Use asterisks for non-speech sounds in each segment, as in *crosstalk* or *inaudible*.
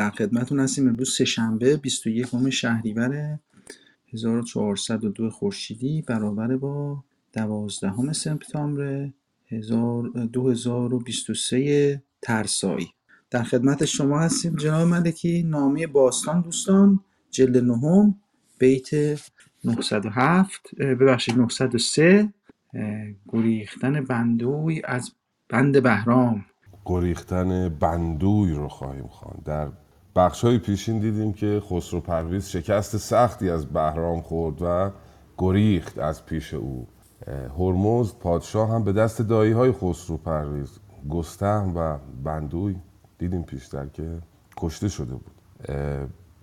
در خدمتون هستیم. امروز سهشنبه 21 شهریور 1402 خورشیدی برابر با 12 سپتامبر 2023 ترسایی. در خدمت شما هستیم جناب ملکی نامه باستان دوستان جلد نهم بیت 907 ببخشید 903 گریختن بندوی از بند بهرام. گریختن بندوی رو خواهیم خواند. در بخش های پیشین دیدیم که خسرو پرویز شکست سختی از بهرام خورد و گریخت از پیش او. هرمزد پادشاه هم به دست دایی های خسرو پرویز گستهم و بندوی دیدیم پیشتر که کشته شده بود.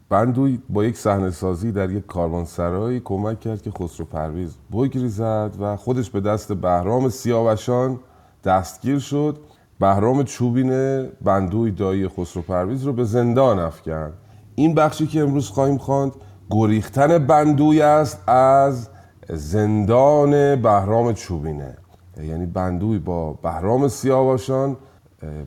بندوی با یک صحنه سازی در یک کاروانسرایی کمک کرد که خسرو پرویز بگریزد و خودش به دست بهرام سیاوشان دستگیر شد. بهرام چوبین بندوی دایی خسرو پرویز رو به زندان افکن. این بخشی که امروز خواهیم خواند گریختن بندوی است از زندان بهرام چوبینه. یعنی بندوی با بهرام سیاوشان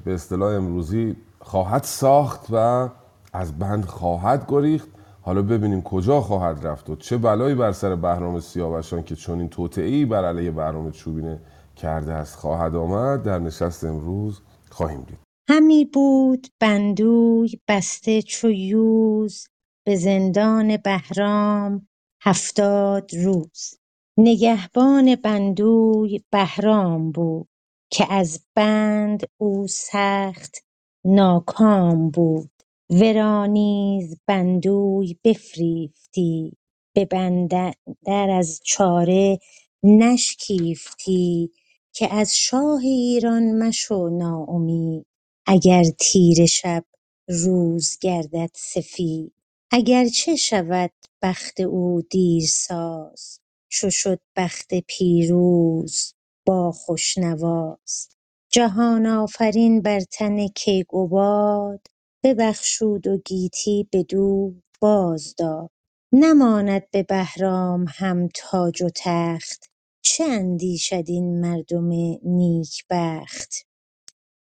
به اصطلاح امروزی خواهد ساخت و از بند خواهد گریخت. حالا ببینیم کجا خواهد رفت و چه بلایی بر سر بهرام سیاوشان که چون این توطعی بر علیه بهرام چوبینه کرده است خواهد آمد در نشست امروز خواهیم دید. همی بود بندوی بسته چو یوز به زندان بهرام هفتاد روز. نگهبان بندوی بهرام بود که از بند او سخت ناکام بود. ورا نیز بندوی بفریفتی به بند اندر از چاره نشکیفتی. که از شاه ایران مشو ناامید. اگر تیره شب روز گردد سفید اگر چه شود بخت او دیرساز. چو شد بخت پیروز با خوش نواز جهان آفرین بر تن کیقباد. ببخشود و گیتی بدو باز داد نماند به بهرام هم تاج و تخت. چه اندیشد این مردم نیکبخت؟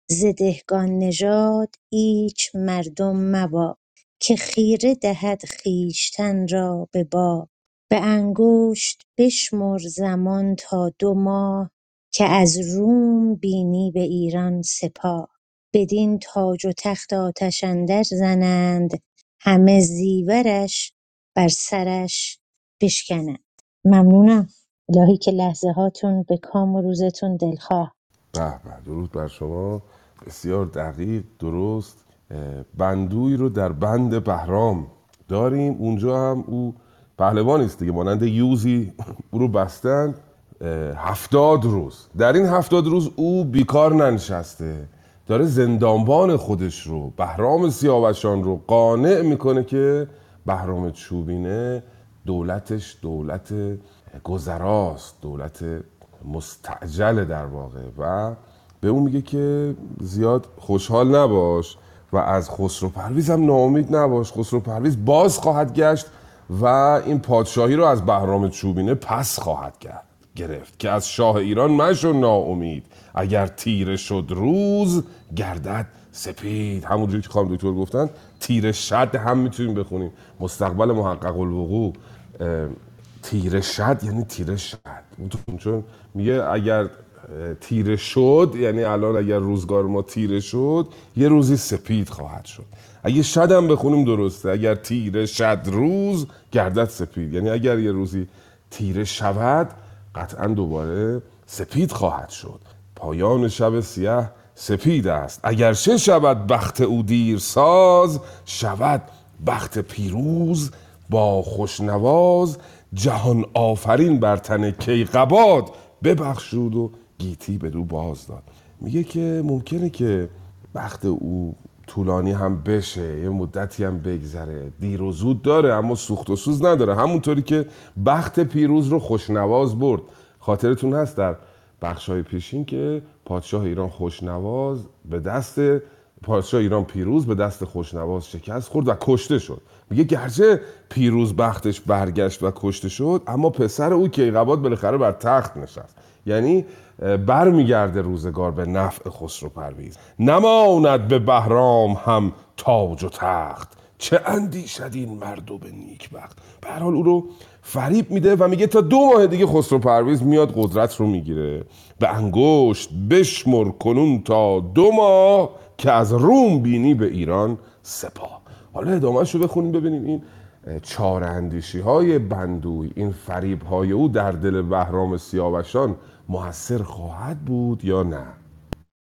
ز دهقان نژاد ایچ مردم مباد که خیره دهد خویشتن را به باد. به انگشت بشمر زمان تا دو ماه که از روم بینی به ایران سپاه. بدین تاج و تخت آتش اندر زنند همه زیورش بر سرش بشکنند. ممنونم. الهی که لحظه هاتون به کام و روزتون دلخواه. به به درود بر شما. بسیار دقیق درست. بندوی رو در بند بهرام داریم. اونجا هم او پهلوانی است دیگه مانند یوزی *laughs* او رو بستند هفتاد روز. در این هفتاد روز او بیکار ننشسته. داره زندانبان خودش رو بهرام سیاوشان رو قانع می‌کنه که بهرام چوبینه دولتش دولت گذراست دولت مستعجل در واقع و به اون میگه که زیاد خوشحال نباش و از خسرو پرویز هم ناامید نباش. خسرو پرویز باز خواهد گشت و این پادشاهی رو از بهرام چوبینه پس خواهد کرد گرفت که از شاه ایران مشو ناامید. اگر تیره شد روز گردد سپید. همونجوری که خانم دکتر گفتن تیره شد هم می‌تونیم بخونیم. مستقبل محقق الوقوع تیره شد یعنی تیره شد. چون میگه اگر تیره شد یعنی الان اگر روزگار ما تیره شد یه روزی سپید خواهد شد. اگه شد هم بخونیم درسته. اگر تیره شد روز گردد سپید. یعنی اگر یه روزی تیره شود قطعا دوباره سپید خواهد شد. پایان شب سیاه سپید است. اگر چه شود بخت او دیر ساز شود بخت پیروز با خوشنواز جهان آفرین بر تن کیقباد ببخشود و گیتی به دو باز داد. میگه که ممکنه که بخت او طولانی هم بشه یه مدتی هم بگذره. دیر و زود داره اما سوخت و سوز نداره. همونطوری که بخت پیروز رو خوشنواز برد. خاطرتون هست در بخشای پیشین که پادشاه ایران خوشنواز به دست پادشاه ایران پیروز به دست خوشنواز شکست خورد و کشته شد. میگه گرچه پیروز بختش برگشت و کشته شد اما پسر او کیقباد بالاخره بر تخت نشست. یعنی برمیگرده روزگار به نفع خسرو پرویز. نماند به بهرام هم تاج و تخت. چه اندیشد این مرد و به نیک هر حال او رو فریب میده و میگه تا دو ماه دیگه خسرو پرویز میاد قدرت رو می‌گیره. به انگشت بشمر کنون تا دو ماه که از روم بینی به ایران سپاه. حالا ادامهش رو بخونیم ببینیم این چار اندیشی های بندوی این فریب های او در دل بهرام سیاوشان موثر خواهد بود یا نه؟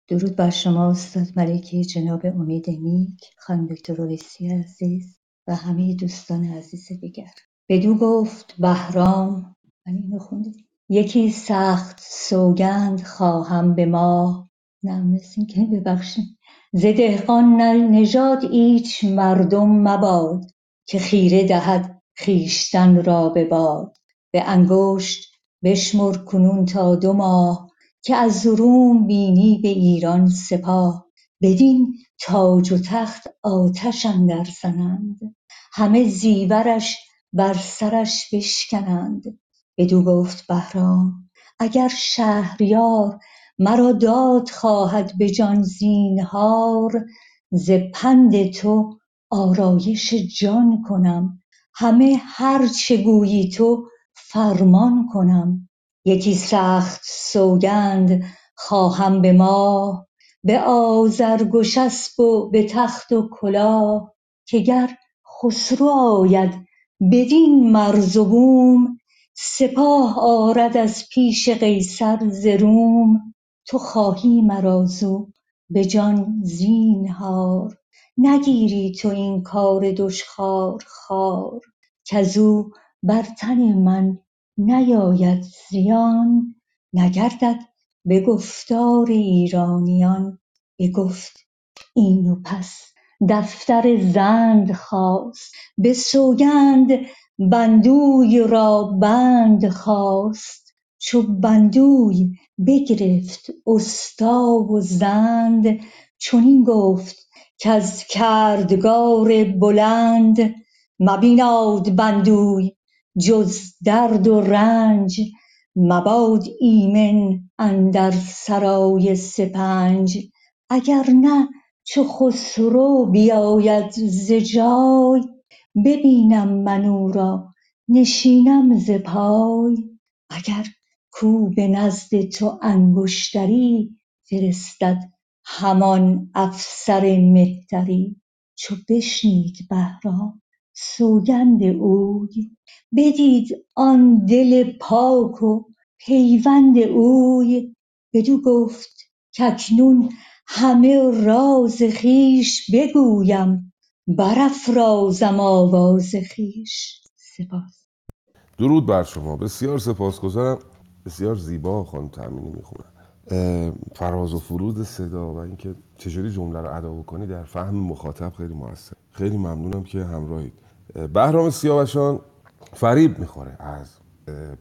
درود بر شما استاد ملکی جناب امید نیک خانم دکتر رویسی عزیز و همه دوستان عزیز دیگر. بدو گفت بهرام من اینو خوندم یکی سخت سوگند خواهم به ما. نه که ببخشیم ز دهقان نژاد ایچ مردم مباد که خیره دهد خویشتن را به باد. به انگشت بشمر کنون تا دو ماه که از روم بینی به ایران سپاه. بدین تاج و تخت آتش اندر زنند. همه زیورش بر سرش بشکنند. بدو گفت بهرام اگر شهریار مرا داد خواهد به جان زینهار ز پند تو آرایش جان کنم. همه هر چه گویی تو فرمان کنم. یکی سخت سوگند خواهم به ماه به آذرگشسپ و به تخت و کلاه که گر خسرو آید بدین مرز و بوم سپاه آرد از پیش قیصر ز روم. تو خواهی مرا زو به جان زینهار. نگیری تو این کار دشخوار خوار کزو بر تن من نیاید زیان. نگردد به گفتار ایرانیان بگفت این و پس دفتر زند خواست به سوگند بندوی را بند خواست چو بندوی بگرفت استا و زند چنین گفت کز کردگار بلند مبیناد بندوی جز درد و رنج مباد ایمن اندر سرای سپنج. اگر نه چو خسرو بیاید ز جای ببینم من او را نشینم ز پای. اگر کو به نزد تو انگشتری فرستد همان افسر مهتری. چو بشنید بهرام سوگند اوی بدید آن دل پاک و پیوند اوی. بدو گفت کاکنون همه راز خویش بگویم برافرازم آواز خویش. سپاس. درود بر شما. بسیار سپاسگزارم. بسیار زیبا خانم تامینی می‌خونن فراز و فرود صدا و اینکه چجوری جمله رو ادا بکنی در فهم مخاطب خیلی موثر. خیلی ممنونم که همراهید. بهرام سیاوشان فریب می‌خوره از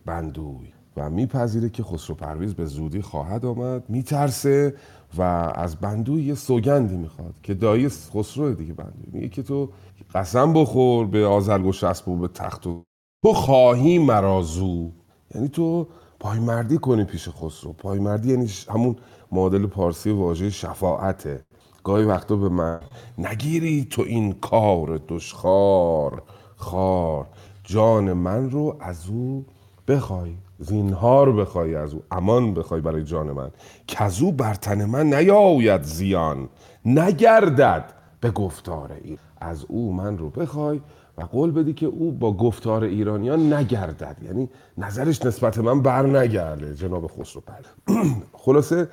بندوی و میپذیره که خسرو پرویز به زودی خواهد آمد میترسه و از بندوی یه سوگندی می‌خواد که دایی خسرو دیگه بندوی. میگه که تو قسم بخور به آزرگوش و به تخت و تو خواهی مرازو یعنی تو پایمردی کنی پیش خسرو. پایمردی یعنی همون معادل پارسی واژه شفاعته. گاهی وقتا به من نگیری تو این کار دشخار خار. جان من رو از او بخوای زینهار بخوای از او امان بخوای برای جان من. کزو بر تن من نیاید زیان. نگردد به گفتار این. از او من رو بخوای و قول بدی که او با گفتار ایرانیان نگردد. یعنی نظرش نسبت من بر نگرده. جناب خسرو پر *clears throat* خلاصه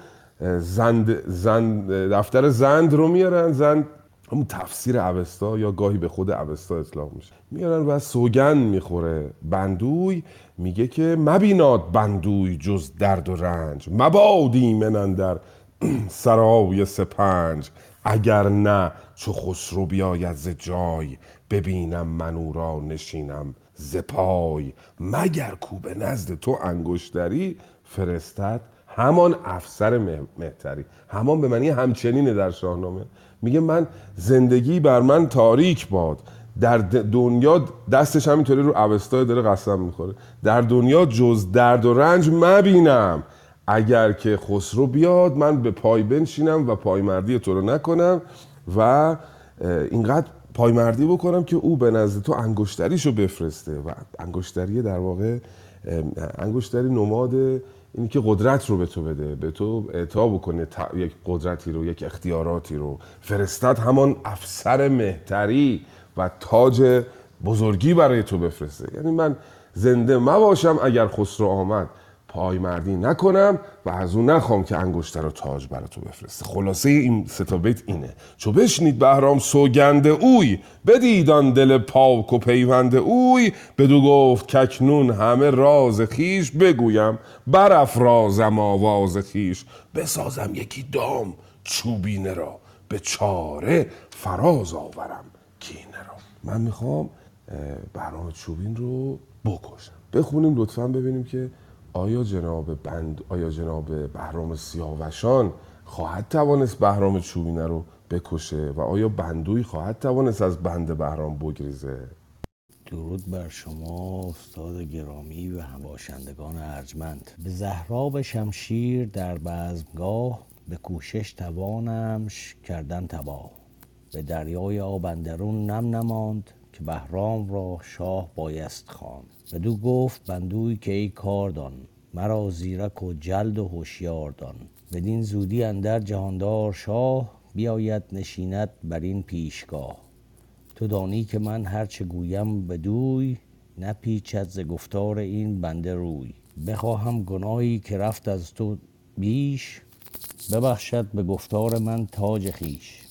زند, زند دفتر زند رو میارن. زند همون تفسیر اوستا یا گاهی به خود اوستا اطلاق میشه. میارن و سوگن می‌خوره. بندوی میگه که مبیناد بندوی جز درد و رنج. مبادی من در *clears throat* سرای سپنج. اگر نه چو خسرو بیاید ز جای. ببینم من او را نشینم. ز پای مگر کو به نزد تو انگشتری فرستد؟ همان افسر مهتری. همان به معنی همچنینه در شاهنامه. میگه من زندگی بر من تاریک باد. در دنیا دستش همینطوری رو اوستای داره قسم می‌خوره. در دنیا جز درد و رنج مبینم. اگر که خسرو بیاد من به پای بنشینم و پایمردی تو رو نکنم و اینقدر پایمردی بکنم که او به نزد تو انگشتریشو بفرسته. و انگشتری در واقع انگشتری نماد اینی که قدرت رو به تو بده. به تو اعطا بکنه یک قدرتی رو یک اختیاراتی رو. فرستد همان افسر مهتری و تاج بزرگی برای تو بفرسته. یعنی من زنده مباشم اگر خسرو آمد. پای مردی نکنم و از اون نخوام که انگشتر و تاج برای تو بفرسته. خلاصه این ستا بیت اینه. چو بشنید بهرام سوگند اوی بدیدان دل پاک و پیوند اوی. بدو گفت ککنون همه راز خیش بگویم برافرازم آواز خیش. بسازم یکی دام چوبینه را به چاره فراز آورم کینه را. من می‌خوام بهرام چوبین رو بکشم. بخونیم لطفا ببینیم که آیا جناب بند آیا جناب بهرام سیاوشان خواهد توانست بهرام چوبینه رو بکشه و آیا بندوی خواهد توانست از بند بهرام بگریزه؟ درود بر شما استاد گرامی و همباشندگان ارجمند. به زهراب شمشیر در بزمگاه به کوشش توانمش کردن تباه. به دریای آبندرون نم نماند که بهرام را شاه بایست خواند. بدو گفت بندوی که ای کاردان مرا زیرک و جلد و هوشیار دان. بدین زودی اندر جهاندار شاه بیاید نشیند بر این پیشگاه. تو دانی که من هرچه گویم بدوی نپیچد ز گفتار این بنده روی. بخواهم گناهی که رفت از تو بیش ببخشد به گفتار من تاج خویش.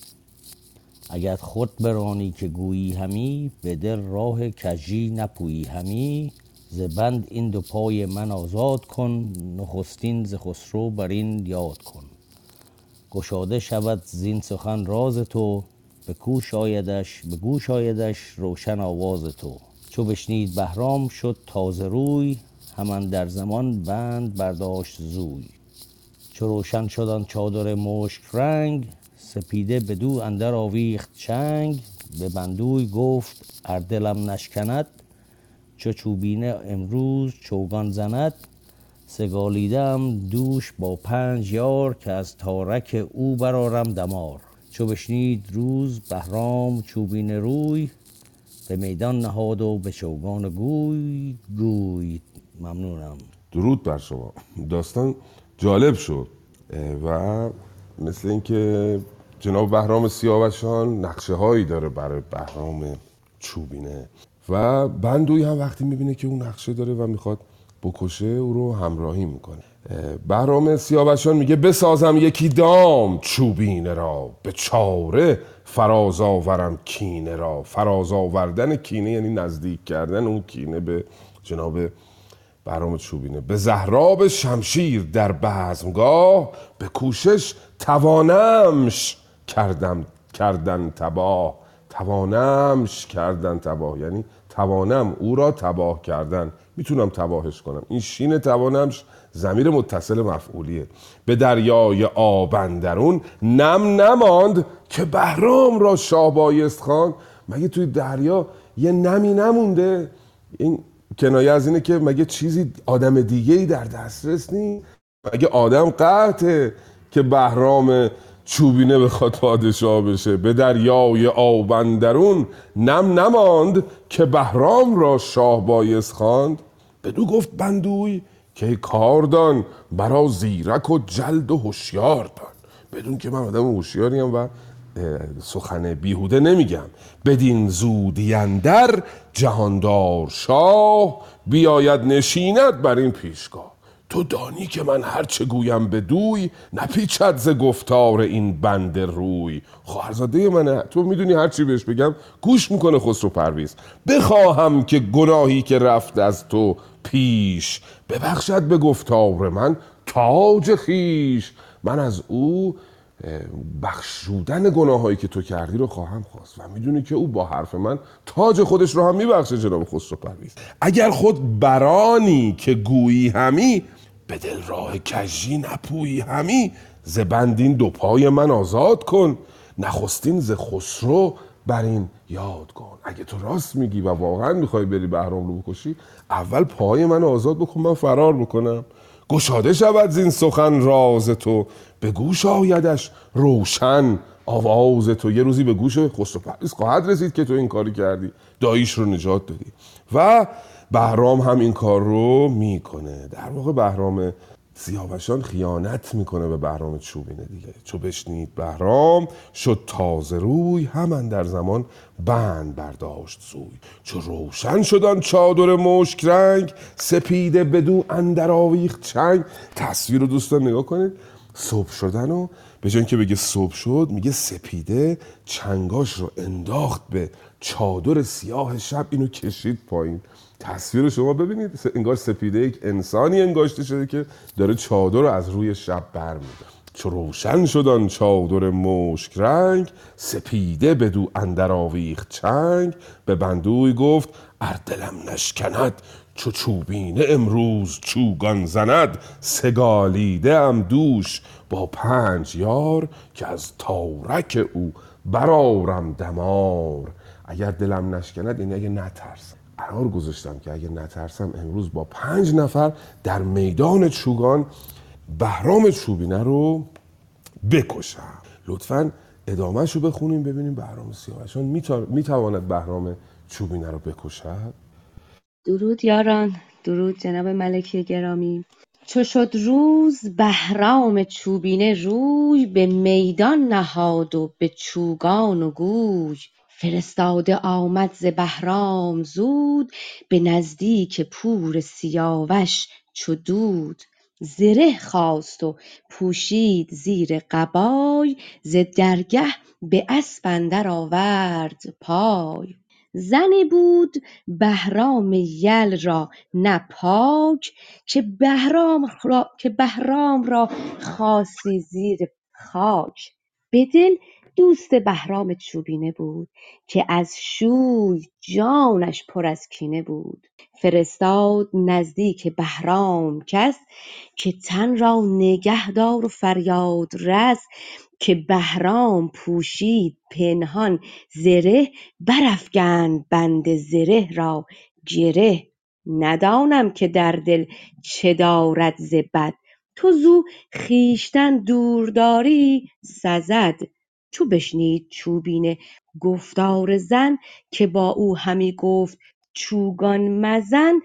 اگر خود برانی که گویی همی به دل راه کژی نپویی همی. ز بند این دو پای من آزاد کن نخستین ز خسرو بر این یاد کن. گشاده شود زین سخن راز تو به کوش آیدش به گوش آیدش روشن آواز تو. چو بشنید بهرام شد تازه روی هم اندر زمان بند برداشت زوی. چو روشن شد آن چادر مشک رنگ سپیده بدو اندر آویخت چنگ به بندوی گفت ار دلم نشکند چو چوبینه امروز چوگان زند سگالیده ام دوش با پنج یار که از تارک او برآرم دمار. چو بشنید روز بهرام چوبینه روی به میدان نهاد و به چوگان گوی گوی. ممنونم. درود بر شما. داستان جالب شد و مثل اینکه جناب بهرام سیاوشان نقشه هایی داره برای بهرام چوبینه و بندوی هم وقتی می‌بینه که اون نقشه داره و می‌خواد بکشه او رو همراهی می‌کنه. بهرام سیاوشان میگه بسازم یکی دام چوبینه را به چاره فراز آورم کینه را. فراز آوردن کینه یعنی نزدیک کردن اون کینه به جناب بهرام چوبینه. به زهراب شمشیر در بزمگاه به کوشش توانمش کردم کردن تباه. توانمش کردن تباه. یعنی توانم او را تباه کردن. می‌تونم تباهش کنم. این شین توانمش زمیر متصل مفعولیه. به دریای آبندرون نم نماند که بهرام را شاه بایست خان. مگه توی دریا یه نمی نمونده؟ این کنایه از اینه که مگه چیزی آدم دیگه ای در دسترس نیست مگه آدم قطعه که بهرام چوبینه بخواد پادشاه بشه. به دریای آبندرون نم نماند که بهرام را شاه بایست خواند. بدو گفت بندوی که کاردان برا زیرک و جلد و هوشیار دان. بدون که من آدم هوشیاریم و سخن بیهوده نمیگم. بدین زودی اندر جهاندار شاه بیاید نشیند بر این پیشگاه. تو دانی که من هرچه گویم به دوی نپیچد ز گفتار این بند روی. خواهرزاده منه تو می‌دونی هرچی بهش بگم گوش می‌کنه خسرو پرویز. بخواهم که گناهی که رفت از تو پیش ببخشد به گفتار من تاج خیش من از او بخشودن گناهایی که تو کردی رو خواهم خواست. و می‌دونی که او با حرف من تاج خودش رو هم میبخشه جناب خسرو پرویز. اگر خود برانی که گویی همی به دل راه کژی نپویی همی ز دو پای من آزاد کن. نخستین ز خسرو بر این یاد کن. اگه تو راست میگی و واقعا می‌خوای بری بهرام رو بکشی اول پای من آزاد بکن من فرار بکنم. گشاده شود زین سخن راز تو. به گوش آیدش روشن آواز تو. یه روزی به گوش خسرو پرویز خواهد رسید که تو این کاری کردی. داییش رو نجات دادی. و بهرام هم این کار رو می‌کنه. در واقع بهرام سیاوشان خیانت می‌کنه به بهرام چوبینه دیگه. چو بشنید بهرام شد تازه روی همان در زمان بند برداشت سوی. چو روشن شدن چادر مشک رنگ سپیده بدو اندر آویخت چنگ. تصویر رو دوستان نگاه کنید. صبح شدن و به جای که بگه صبح شد میگه سپیده چنگاش رو انداخت به چادر سیاه شب. اینو کشید پایین. تصویر شما ببینید. انگار سپیده یک انسانی انگاشته شده که داره چادر رو از روی شب برمیداره. چو روشن شدن چادر مشک رنگ سپیده بدو اندر آویخت چنگ. به بندوی گفت ار دلم نشکند چو چوبینه امروز چوگان زند. سگالیده ام دوش با پنج یار که از تارک او برارم دمار. اگر دلم نشکند یعنی اگه نترسم. قرار گذاشتم که اگه نترسم امروز با پنج نفر در میدان چوگان بهرام چوبینه رو بکشم. لطفا ادامهش رو بخونیم ببینیم بهرام سیاوشان می‌تواند بهرام چوبینه رو بکشد؟ درود یاران درود جناب ملکی گرامی. چو شد روز بهرام چوبینه روی به میدان نهاد و به چوگان و گوی. فرستاده آمد ز بهرام زود به نزدیک پور سیاوش چو دود. زره خواست و پوشید زیر قبای ز درگه به اسپ اندر آورد پای. زنی بود بهرام یل را نه پاک که بهرام را, خاصی زیر خاک. به دل دوست بهرام چوبینه بود که از شوی جانش پر از کینه بود. فرستاد نزدیک بهرام کس که تن را نگه دار و فریاد رس که بهرام پوشید پنهان زره برافگند بند زره را. گره ندانم که در دل چه دارد ز بد. تو زو خویشتن دور داری سزد. چو بشنید چوبینه گفتار زن که با او همی گفت چوگان مزن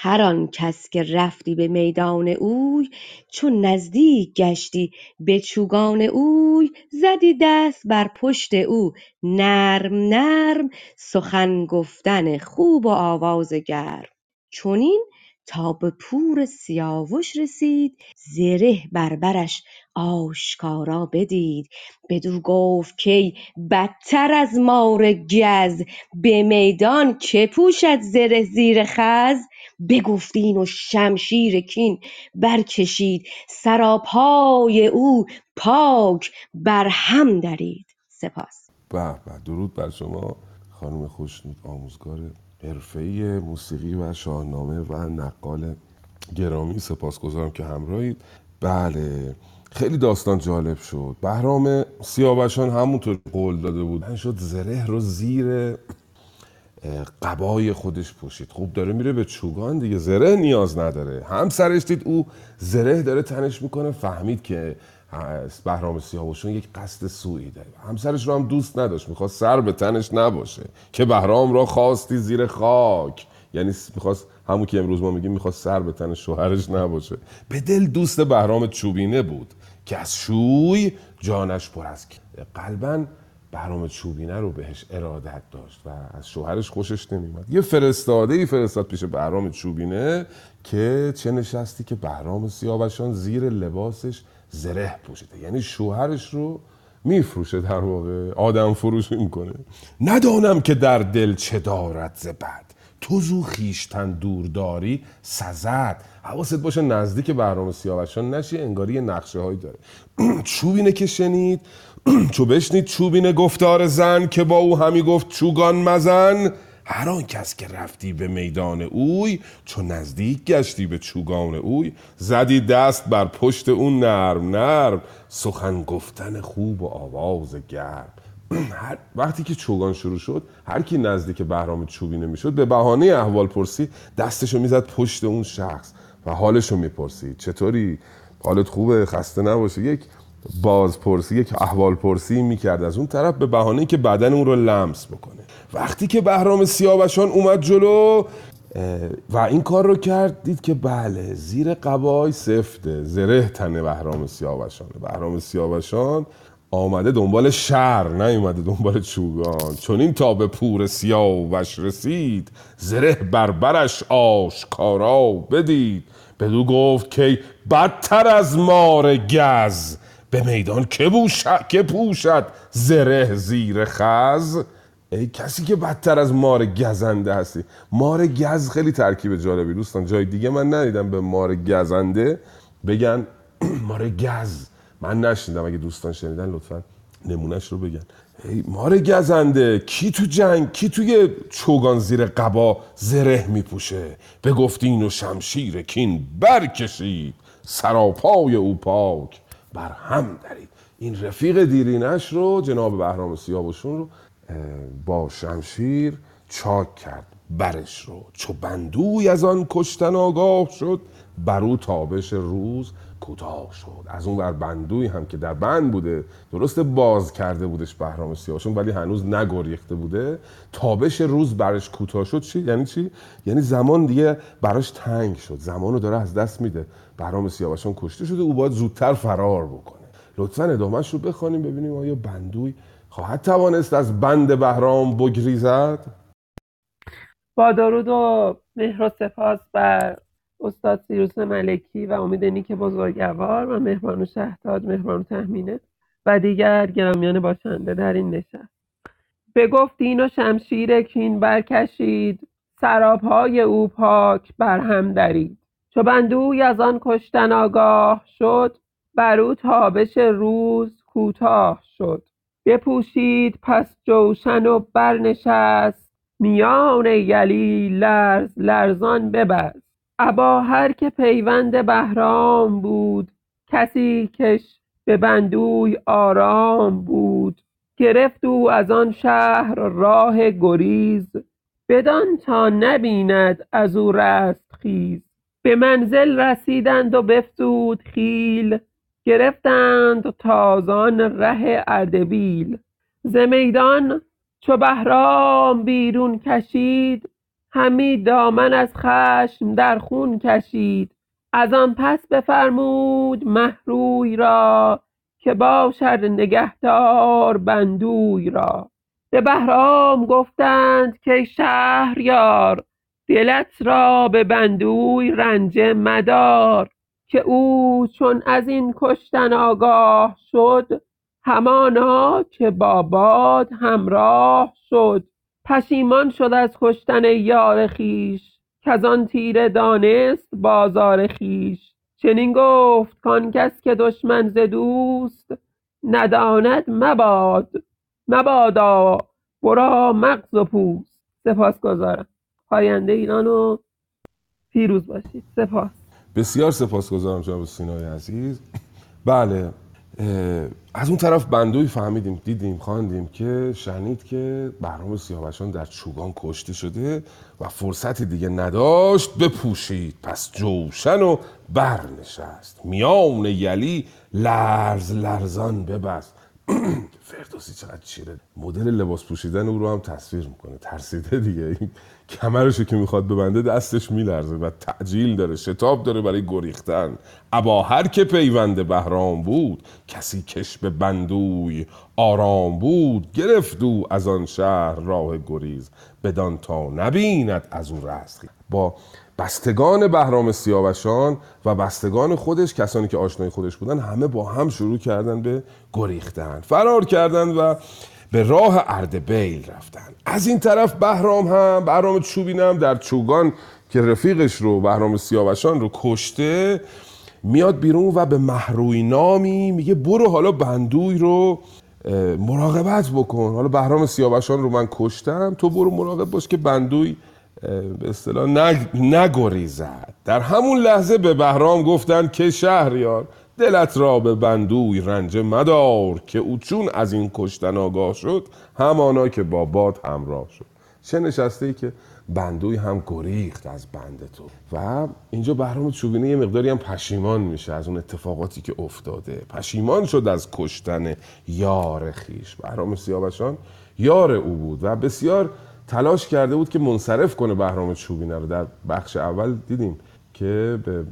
هر آن کس که رفتی به میدان اوی چو نزدیک گشتی به چوگان اوی زدی دست بر پشت او نرم نرم سخن گفتن خوب و آواز گرم. چنین تا به پور سیاوش رسید زره بر برش آشکارا بدید. بدو گفت کای بدتر از مار گز به میدان که پوشد زره زیر خز؟ بگفت این و شمشیر کین برکشید سراپای او پاک بر هم درید. سپاس. به به درود بر شما خانم خوشنود آموزگار حرفه‌ای موسیقی و شاهنامه و نقال گرامی سپاسگزارم که همراهید. بله خیلی داستان جالب شد. بهرام سیاوشان همونطور قول داده بود من شد زره رو زیر قبای خودش پوشید. خوب داره میره به چوگان دیگه زره نیاز نداره. همسرش دید او زره داره تنش می‌کنه. فهمید که بهرام سیاوشون یک قصد سوئی داره همسرش رو هم دوست نداشت می‌خواست سر به تنش نباشه. که بهرام را خواستی زیر خاک. یعنی می‌خواست همون که امروز ما میگیم می‌خواست سر به تن شوهرش نباشه. به دل دوست بهرام چوبینه بود که از شوی جانش پر از قلبا بهرام چوبینه رو بهش ارادت داشت و از شوهرش خوشش نمیمد یه فرستاده ای فرستاد پیش بهرام چوبینه که چه نشستی که بهرام سیاوشان زیر لباسش زره پوشیده. یعنی شوهرش رو میفروشه در واقع. آدم فروش می‌کنه. ندانم که در دل چه دارد ز بد. تو زو خیشتن دور داری سزد. حواست باشه نزدیک بهرام سیاوشان نشی انگاری نقشه هایی داره. *clears throat* چوبینه که شنید. *clears throat* چو بشنید چوبینه گفتار زن که با او همی گفت چوگان مزن. هر آن کس که رفتی به میدان اوی چو نزدیک گشتی به چوگان اوی. زدی دست بر پشت اون نرم نرم سخن گفتن خوب و آواز گرم. *clears throat* وقتی که چوگان شروع شد هر کی نزدیک بهرام چوبینه می‌شد به بهانه احوال پرسی دستشو می‌زد پشت اون شخص و حالشو می‌پرسید. چطوری؟ حالت خوبه؟ خسته نباشه یک بازپرسی که احوال پرسی می‌کرد. از اون طرف به بهانه که بدن اون رو لمس بکنه. وقتی که بهرام سیاوشان اومد جلو و این کار رو کرد دید که بله زیر قبای سفته زره تنه بهرام سیاوشان. بهرام سیاوشان آمده دنبال شر نیومده دنبال چوگان. چون این تا به پور سیاوش رسید زره بربرش آشکارا بدید. بدو گفت که بدتر از مار گز. به میدان که, که پوشد زره زیر خز؟ ای کسی که بدتر از مار گزنده هستی. مار گز خیلی ترکیب جالبی. دوستان جای دیگه من ندیدم به مار گزنده بگن *clears throat* مار گز. من نشنیدم. اگه دوستان شنیدن لطفا نمونهش رو بگن. ای مار گزنده کی تو جنگ کی توی چوگان زیر قبا زره میپوشه؟ به گفتین و شمشیر کین برکشید. سراپای او پاک بر هم درید. این رفیق دیرینش رو جناب بهرام سیاوشون رو با شمشیر چاک کرد برش رو. چو بندوی از آن کشتن آگاه شد بر او تابش روز کوتاه شد. از اون بر بندوی هم که در بند بوده درست باز کرده بودش بهرام سیاوشون ولی هنوز نگریخته بوده. تابش روز برش کوتاه شد چی؟ یعنی چی؟ یعنی زمان دیگه براش تنگ شد. زمان رو داره از دست میده. بهرام سیاوشون کشته شده او باید زودتر فرار بکنه. لطفا ادامهش رو بخوانیم ببینیم آیا بندوی خواهد توانست از بند بهرام بگریزد؟ با درود و مهر و سپاس بر استاد سیروس ملکی و امید نیک بزرگوار و مهربانو شهتاج مهربانو تهمینه و دیگر گرامیان باشنده در این نشست. به این و شمشیر کین برکشید سرابهای او پاک بر هم درید. چو بندوی از آن کشتن آگاه شد بر او تابش روز کوتاه شد. بپوشید پس جوشن و برنشست. میان یلی لرز لرزان ببست. ابا هر که پیوند بهرام بود کسی کش به بندوی آرام بود. گرفت او از آن شهر راه گریز بدان تا نبیند از او رستخیز. به منزل رسیدند و بفزود خیل گرفتند تازان ره اردبیل. ز میدان چو بهرام بیرون کشید همی دامن از خشم در خون کشید. از آن پس بفرمود مهروی را که باشد نگهدار بندوی را. به بهرام گفتند که شهریار دلت را به بندوی رنجه مدار. که او چون از این کشتن آگاه شد همانا که با باد همراه شد. پشیمان شد از کشتن یار خویش کز تیره دانست بازار خویش چنین گفت کان کس که دشمن ز دوست نداند مباد. مبادا ورا مغز و پوست. سپاسگزارم. پاینده ایران و پیروز باشید. سپاس. بسیار سپاسگزارم جناب سینای عزیز. بله از اون طرف بندوی فهمیدیم دیدیم خواندیم که شنید که بهرام سیاوشان در چوگان کشته شده و فرصت دیگه نداشت بپوشید. پس جوشن و برنشست. میان یلی لرز لرزان ببست. *clears throat* فردوسی چقدر چیره. مدل لباس پوشیدن او رو هم تصویر می‌کنه. ترسیده دیگه. کمرشو که می‌خواد ببنده دستش میلرزه و تعجیل داره شتاب داره برای گریختن. ابا هر که پیوند بهرام بود کسی کش به بندوی آرام بود. گرفت او از آن شهر راه گریز بدان تا نبیند از او رست با بستگان بهرام سیاوشان و بستگان خودش کسانی که آشنای خودش بودن همه با هم شروع کردن به گریختن. فرار کردن و به راه اردبیل رفتن. از این طرف بهرام هم بهرام چوبین هم در چوگان که رفیقش رو بهرام سیاوشان رو کشته میاد بیرون و به محروی نامی میگه برو حالا بندوی رو مراقبت بکن. حالا بهرام سیاوشان رو من کشتم تو برو مراقب باش که بندوی به اصطلاح نگریزد. در همون لحظه به بهرام گفتن که شهریار دلت را به بندوی رنج مدار که او چون از این کشتن آگاه شد همانا که با باد همراه شد. چه نشسته ای که بندوی هم گریخت از بند تو. و اینجا بهرام چوبینه یه مقداری هم پشیمان میشه از اون اتفاقاتی که افتاده. پشیمان شد از کشتن یار خیش. بهرام سیاوشان یار او بود و بسیار تلاش کرده بود که منصرف کنه بهرام چوبینه رو. در بخش اول دیدیم که به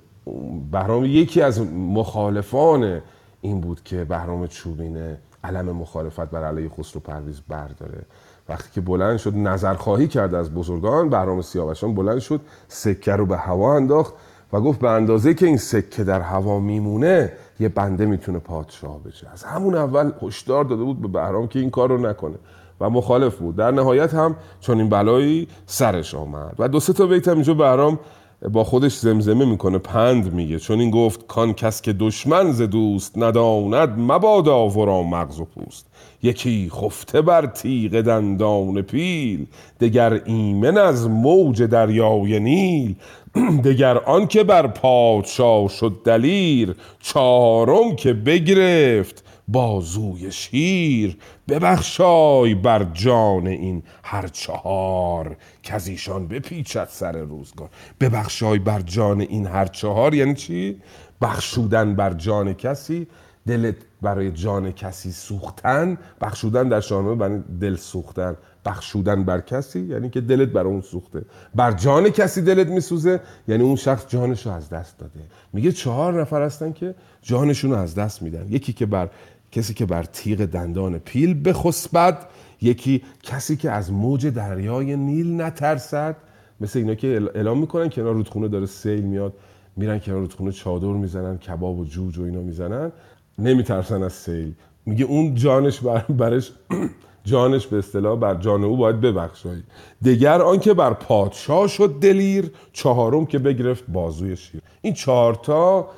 بهرام یکی از مخالفان این بود که بهرام چوبینه علم مخالفت بر علیه خسرو پرویز برداره. وقتی که بلند شد نظرخواهی کرد از بزرگان بهرام سیاوشان بلند شد سکه رو به هوا انداخت و گفت به اندازه که این سکه در هوا میمونه یه بنده می‌تونه پادشاه بشه. از همون اول هشدار داده بود به بهرام که این کار رو نکنه و مخالف بود. در نهایت هم چون این بلایی سرش آمد و دو سه تا بیت هم اینجا بهرام با خودش زمزمه می‌کنه پند میگه. چون این گفت کان کس که دشمن ز دوست نداند مبادا ورا مغز و پوست. یکی خفته بر تیغ دندان پیل دگر ایمن از موج دریای نیل. *clears throat* دگر آن که بر پادشاه شد دلیر چهارم که بگرفت بازوی شیر. ببخشای بر جان این هر چهار که از ایشان بپیچد سر روزگار. ببخشای بر جان این هر چهار یعنی چی؟ بخشودن بر جان کسی دلت برای جان کسی سوختن. بخشودن در شاهنامه برای دل سوختن. بخشودن بر کسی یعنی که دلت بر اون سوخته. بر جان کسی دلت میسوزه یعنی اون شخص جانش رو از دست داده. میگه چهار نفر هستن که جانشون رو از دست میدن. یکی که بر کسی که بر تیغ دندان پیل بخسبد یکی کسی که از موج دریای نیل نترسد. مثل اینا که اعلام می‌کنن کنار رودخونه داره سیل میاد میرن کنار رودخونه چادر می‌زنن کباب و جوج و اینا می‌زنن. نمیترسن از سیل. میگه اون جانش بر برش *clears throat* جانش به اصطلاح بر جان او باید ببخشایی. دگر آنکه بر پادشاه شد دلیر چهارم که بگرفت بازوی شیر. این چهارتا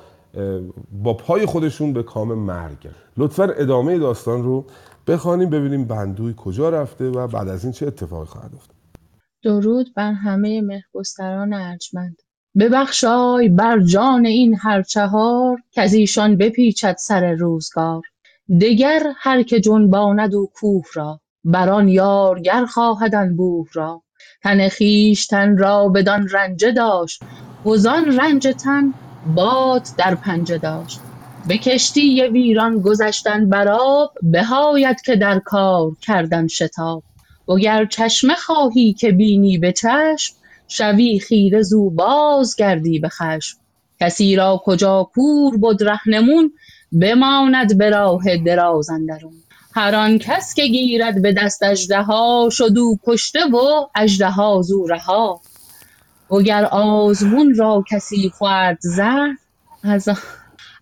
با پای خودشون به کام مرگ. لطفا ادامه داستان رو بخوانیم ببینیم بندوی کجا رفته و بعد از این چه اتفاقی خواهد افتاد. درود بر همه مهرگستران ارجمند. ببخشای بر جان این هر چهار که از ایشان بپیچد سر روزگار. دگر هر که جنباند او کوه را بر آن یارگر خواهد انبوه را. تن خویشتن را بدان رنجه داشت وزان رنج تن باد در پنجه داشت. به کشتی ویران گذشتن بر آب به آید که در کار کردن شتاب. وگر چشمه خواهی که بینی به چشم شوی خیره زو باز گردی به خشم. کسی را کجا کور بد رهنمون بماند به راه دراز اندرون. هر آن کس که گیرد به دست اژدها شد او کشته و اژدها زو رها. وگر آزمون را کسی خورد زهر از آن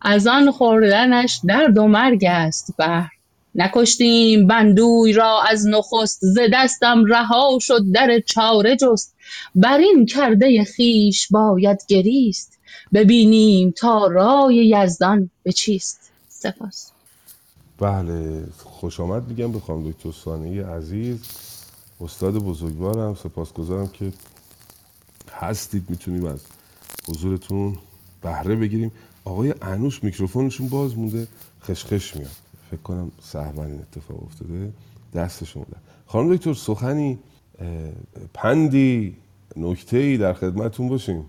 از آن خوردنش درد و مرگ است بهر. نکشتیم بندوی را از نخست ز دستم رها شد در چاره جست. بر این کرده خویش باید گریست. ببینیم تا رای یزدان به چیست. سپاس. بله خوش آمد میگم به خانم دکتر ثانیه عزیز. استاد بزرگوارم سپاسگزارم که هستید می‌تونیم از حضورتون بهره بگیریم. آقای انوش میکروفونشون باز مونده خشخش میاد. فکر کنم سهون این اتفاق افتاده. دستشون بودن خانم دکتر سخنی پندی نکته ای در خدمتون باشیم.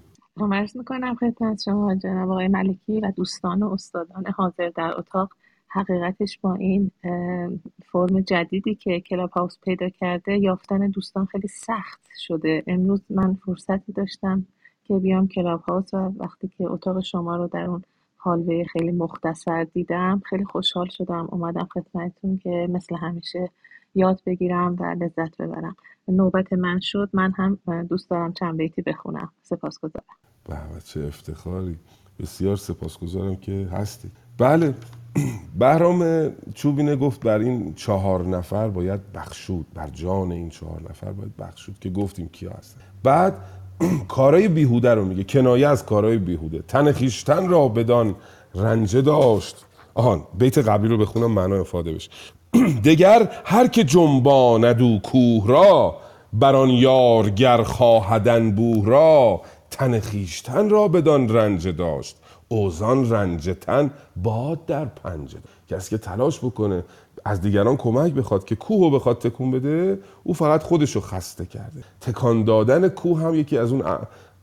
عرض می‌کنم خدمت شما جناب آقای ملکی و دوستان و استادان حاضر در اتاق. حقیقتش با این فرم جدیدی که کلاب هاوس پیدا کرده یافتن دوستان خیلی سخت شده. امروز من فرصتی داشتم که بیام کلاب هاوس و وقتی که اتاق شما رو در اون هالوی خیلی مختصر دیدم خیلی خوشحال شدم. اومدم خدمتتون که مثل همیشه یاد بگیرم و لذت ببرم. نوبت من شد من هم دوست دارم چند بیتی بخونم. سپاسگزارم. به، چه افتخاری. بسیار سپاسگزارم که هستی. بله. *clears throat* بهرام چوبینه گفت بر این چهار نفر باید بخشود بر جان این چهار نفر باید بخشود که گفتیم کیا هستن. بعد *clears throat* کارای بیهوده رو میگه کنایه از کارای بیهوده. تن خیشتن را بدان رنجه داشت. آهان بیت قبلی رو بخونم معنا افاده بشه. *clears throat* دگر هر که جنباند او کوه را بر آن یارگر خواهدن بوه را تن خیشتن را بدان رنج داشت. اوزان رنج تن باد در پنجه. کسی که تلاش بکنه از دیگران کمک بخواد که کوه رو بخواد تکون بده او فقط خودش رو خسته کرده. تکان دادن کوه هم یکی از اون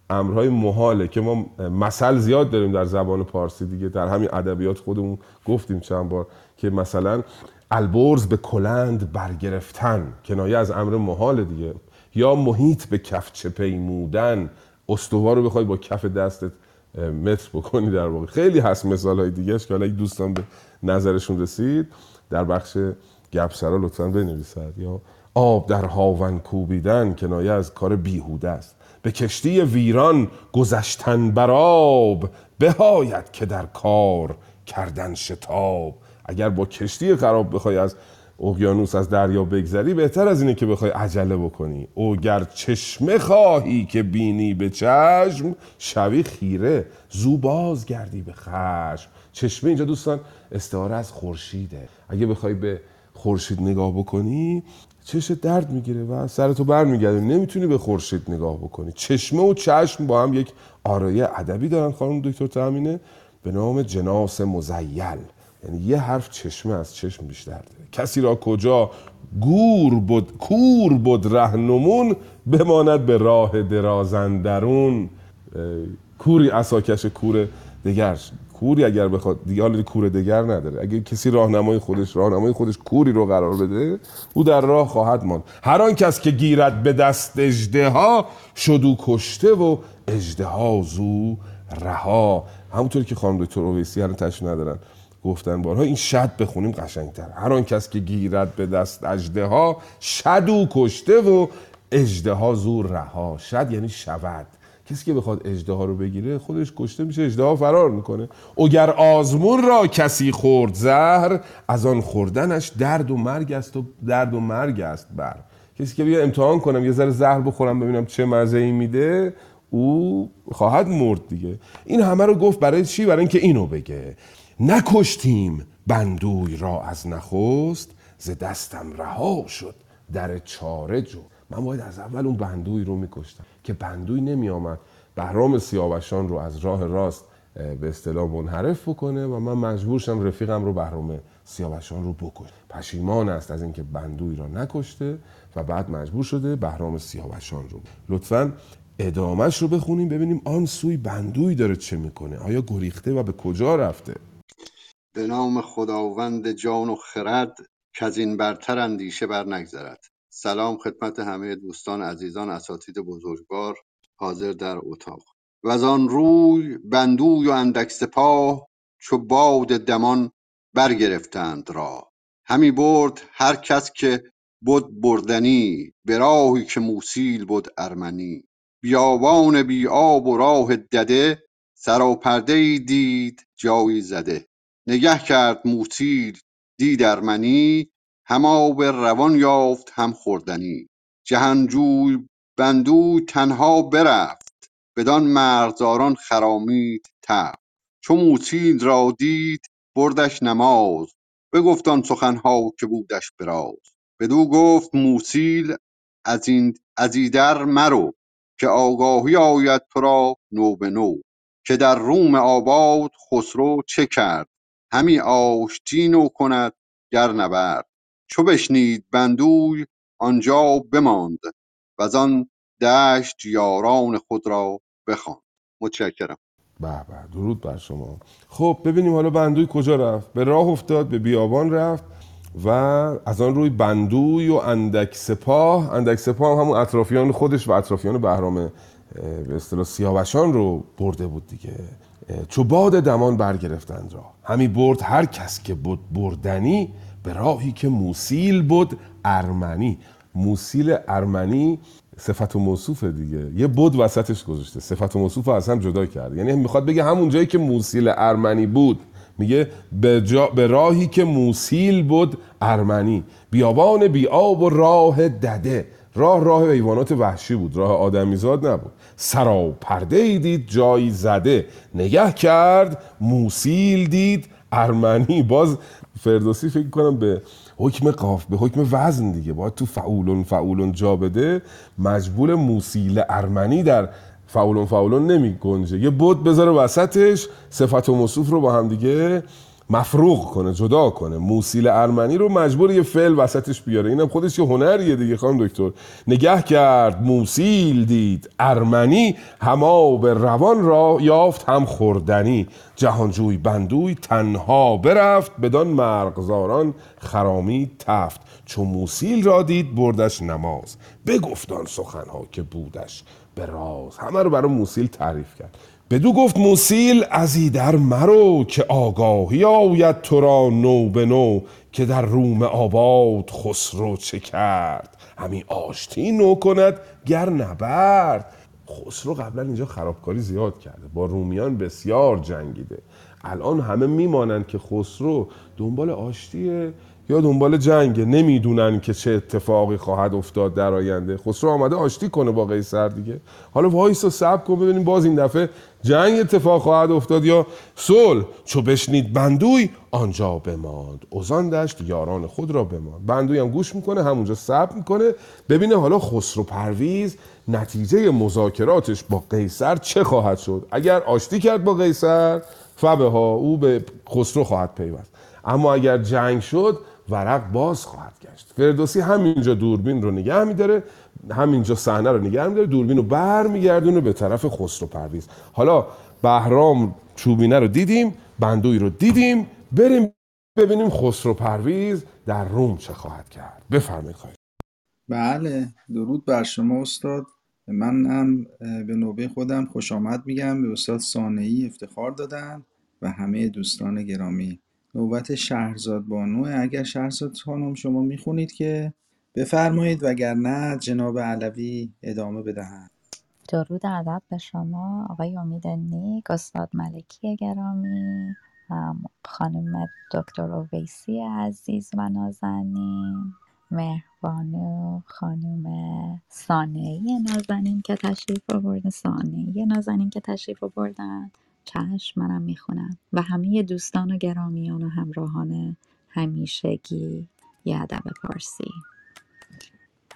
امرهای محاله که ما مثل زیاد داریم در زبان پارسی دیگه. در همین ادبیات خودمون گفتیم چند بار که مثلا البرز به کلند برگرفتن کنایه از امر محال دیگه. یا محیط به کفچه پیمودن استوار رو بخوای با کف دستت متر بکنی در واقع. خیلی هست مثال های دیگه که حالا دوستان به نظرشون رسید در بخش گپسرا لطفا بنویسد. یا آب در هاون کوبیدن کنایه از کار بیهوده است. به کشتی ویران گذشتن براب بهایت که در کار کردن شتاب. اگر با کشتی خراب بخوای از اقیانوس از دریا بگذری بهتر از اینه که بخوای عجله بکنی. او گر چشمه خواهی که بینی به چشم شوی خیره. زو باز گردی به خشم. چشمه اینجا دوستان استعاره از خورشیده. اگه بخوای به خورشید نگاه بکنی چش درد می‌گیره و سرتو بر میگرده نمی‌تونی به خورشید نگاه بکنی. چشمه و چشم با هم یک آرایه ادبی دارن خانم دکتر تامینه به نام جناس مزیل. یعنی یه حرف چشمه از چشم بیشتر کسی را کجا گور بود کور بود رهنمون بماند به راه درازندرون. کوری اساکش کور دگر. کوری اگر بخواد دیگه حالا کور دگر نداره. اگه کسی راهنمای خودش راهنمای خودش کوری رو قرار بده او در راه خواهد ماند. هر آن کس که گیرد به دست اجده ها شدو کشته و اجده ها زو رها. همونطوری که خانم دکتر اویسی هر تشریح ندارن. گفتن بارها این شد بخونیم قشنگتر. هر آن کس که گیرد به دست اجده ها شدو کشته و اجده ها زور رها. شد یعنی شود. کسی که بخواد اجده ها رو بگیره خودش کشته میشه اجده ها فرار می‌کنه. اگر آزمون را کسی خورد زهر از آن خوردنش درد و مرگ است و درد و مرگ است بر. کسی که بیا امتحان کنم یه ذره زهر بخورم ببینم چه مزه ای میده او خواهد مرد دیگه. این همه رو گفت برای چی؟ برای اینکه اینو بگه. نکشتیم بندوی را از نخست ز دستم رها شد در چاره جو. من باید از اول اون بندوی رو میکشتم که بندوی نمی آمد بهرام سیاوشان رو از راه راست به اصطلاح منحرف بکنه و من مجبور شم رفیقم رو بهرام سیاوشان رو بکش پشیمان است از اینکه بندوی را نکشته و بعد مجبور شده بهرام سیاوشان رو. لطفا ادامش رو بخونیم ببینیم آن سوی بندوی داره چه می‌کنه. آیا گریخته و به کجا رفته؟ به نام خداوند جان و خرد که از این برتر اندیشه بر نگذرد سلام خدمت همه دوستان عزیزان اساتید بزرگوار حاضر در اتاق. و از آن روی بندوی و اندک سپاه چو باد دمان برگرفتند را. همی برد هر کس که بود بردنی به راهی که موسیل بود ارمنی. بیابان بی آب و راه دده سراپرده ای دید جایی زده. نگه کرد موسیل دید ارمنی هم آب روان یافت هم خوردنی. جهانجوی بندوی تنها برفت بدان مرغزاران خرامید تفت. چو موسیل را دید بردش نماز. بگفت آن سخنها که بودش به راز بدو گفت موسیل از این از ایدر مرو که آگاهی آید تو را نو به نو. که در روم آباد خسرو چه کرد؟ همی آشتی نو کند گر نبرد. چو بشنید بندوی آنجا بماند. وزان دشت یاران خود را بخواند. متشکرم. به به درود بر شما. خب ببینیم حالا بندوی کجا رفت. به راه افتاد به بیابان رفت و از آن روی بندوی و اندک سپاه اندک سپاه هم همون اطرافیان خودش و اطرافیان بهرام به اصطلاح سیاوشان رو برده بود دیگه. چو باد دمان برگرفتند را. همی برد هر کس که بود بردنی به راهی که موسیل بود ارمنی. موسیل ارمنی صفت و موصوفه دیگه. یه بود وسطش گذاشته. صفت و موصوف از هم جدا کرد. یعنی می‌خواد بگه همون جایی که موسیل ارمنی بود. میگه به, جا به راهی که موسیل بود ارمنی. بیابان بی آب و راه دده. راه راه حیوانات وحشی بود راه آدمیزاد نبود. سرا پرده ای دید جایی زده. نگه کرد موسیل دید ارمنی. باز فردوسی فکر کنم به حکم قاف به حکم وزن دیگه. باید تو فعولون فعولون جا بده. مجبور موسیل ارمنی در فعولون فعولون نمی گنجه. یه بود بذاره وسطش. صفت و موصوف رو با هم دیگه مفروغ کنه جدا کنه. موسیل ارمنی رو مجبور یه فعل وسطش بیاره. اینم خودش یه هنریه دیگه خانم دکتر. نگه کرد موسیل دید. ارمنی هما به روان را یافت هم خوردنی. جهانجوی بندوی تنها برفت بدان مرغزاران خرامی تفت. چون موسیل را دید بردش نماز. بگفتان سخنها که بودش به راز. همه رو برای موسیل تعریف کرد. بدو گفت موسیل از ایدر مرو که آگاهی آید تو را نو به نو که در روم آباد خسرو چه کرد. همین آشتی نو کند گر نبرد. خسرو قبلا اینجا خرابکاری زیاد کرده با رومیان بسیار جنگیده. الان همه میمانند که خسرو دنبال آشتیه یا دنبال جنگه نمی‌دونن که چه اتفاقی خواهد افتاد در آینده. خسرو آمده آشتی کنه با قیصر دیگه. حالا وایس و سب کن ببینیم باز این دفعه جنگ اتفاق خواهد افتاد یا صلح. چو بشنید بندوی آنجا بماند. اوزان دشت یاران خود را بماند. بندوی هم گوش می‌کنه همونجا صبر می‌کنه. ببینه حالا خسرو پرویز نتیجه مذاکراتش با قیصر چه خواهد شد. اگر آشتی کرد با قیصر فبه ها او به خسرو خواهد پیوست. اما اگر جنگ شد ورق باز خواهد گشت. فردوسی همینجا دوربین رو نگه میداره همینجا صحنه رو نگه میداره دوربین رو بر میگردونه به طرف خسرو پرویز. حالا بهرام چوبینه رو دیدیم بندوی رو دیدیم بریم ببینیم خسرو پرویز در روم چه خواهد کرد. بفرمایید خواهید بله درود بر شما استاد. من هم به نوبه خودم خوش آمد میگم. به استاد سانعی افتخار دادن و همه دوستان گرامی. نوبت شهرزاد بانوه اگر شهرزاد خانم شما می‌خونید که بفرمایید وگرنه جناب علوی ادامه بدهند درود ادب به شما. آقای امید نیک استاد ملکی گرامی ام، خانم دکتر اویسی عزیز و نازنین مهربانو خانم سانعی نازنین که تشریف آوردن. سانعی نازنین که تشریف آوردن. چشم منم می‌خونم و همه دوستان و گرامیان و همراهان همیشگی ی ادب پارسی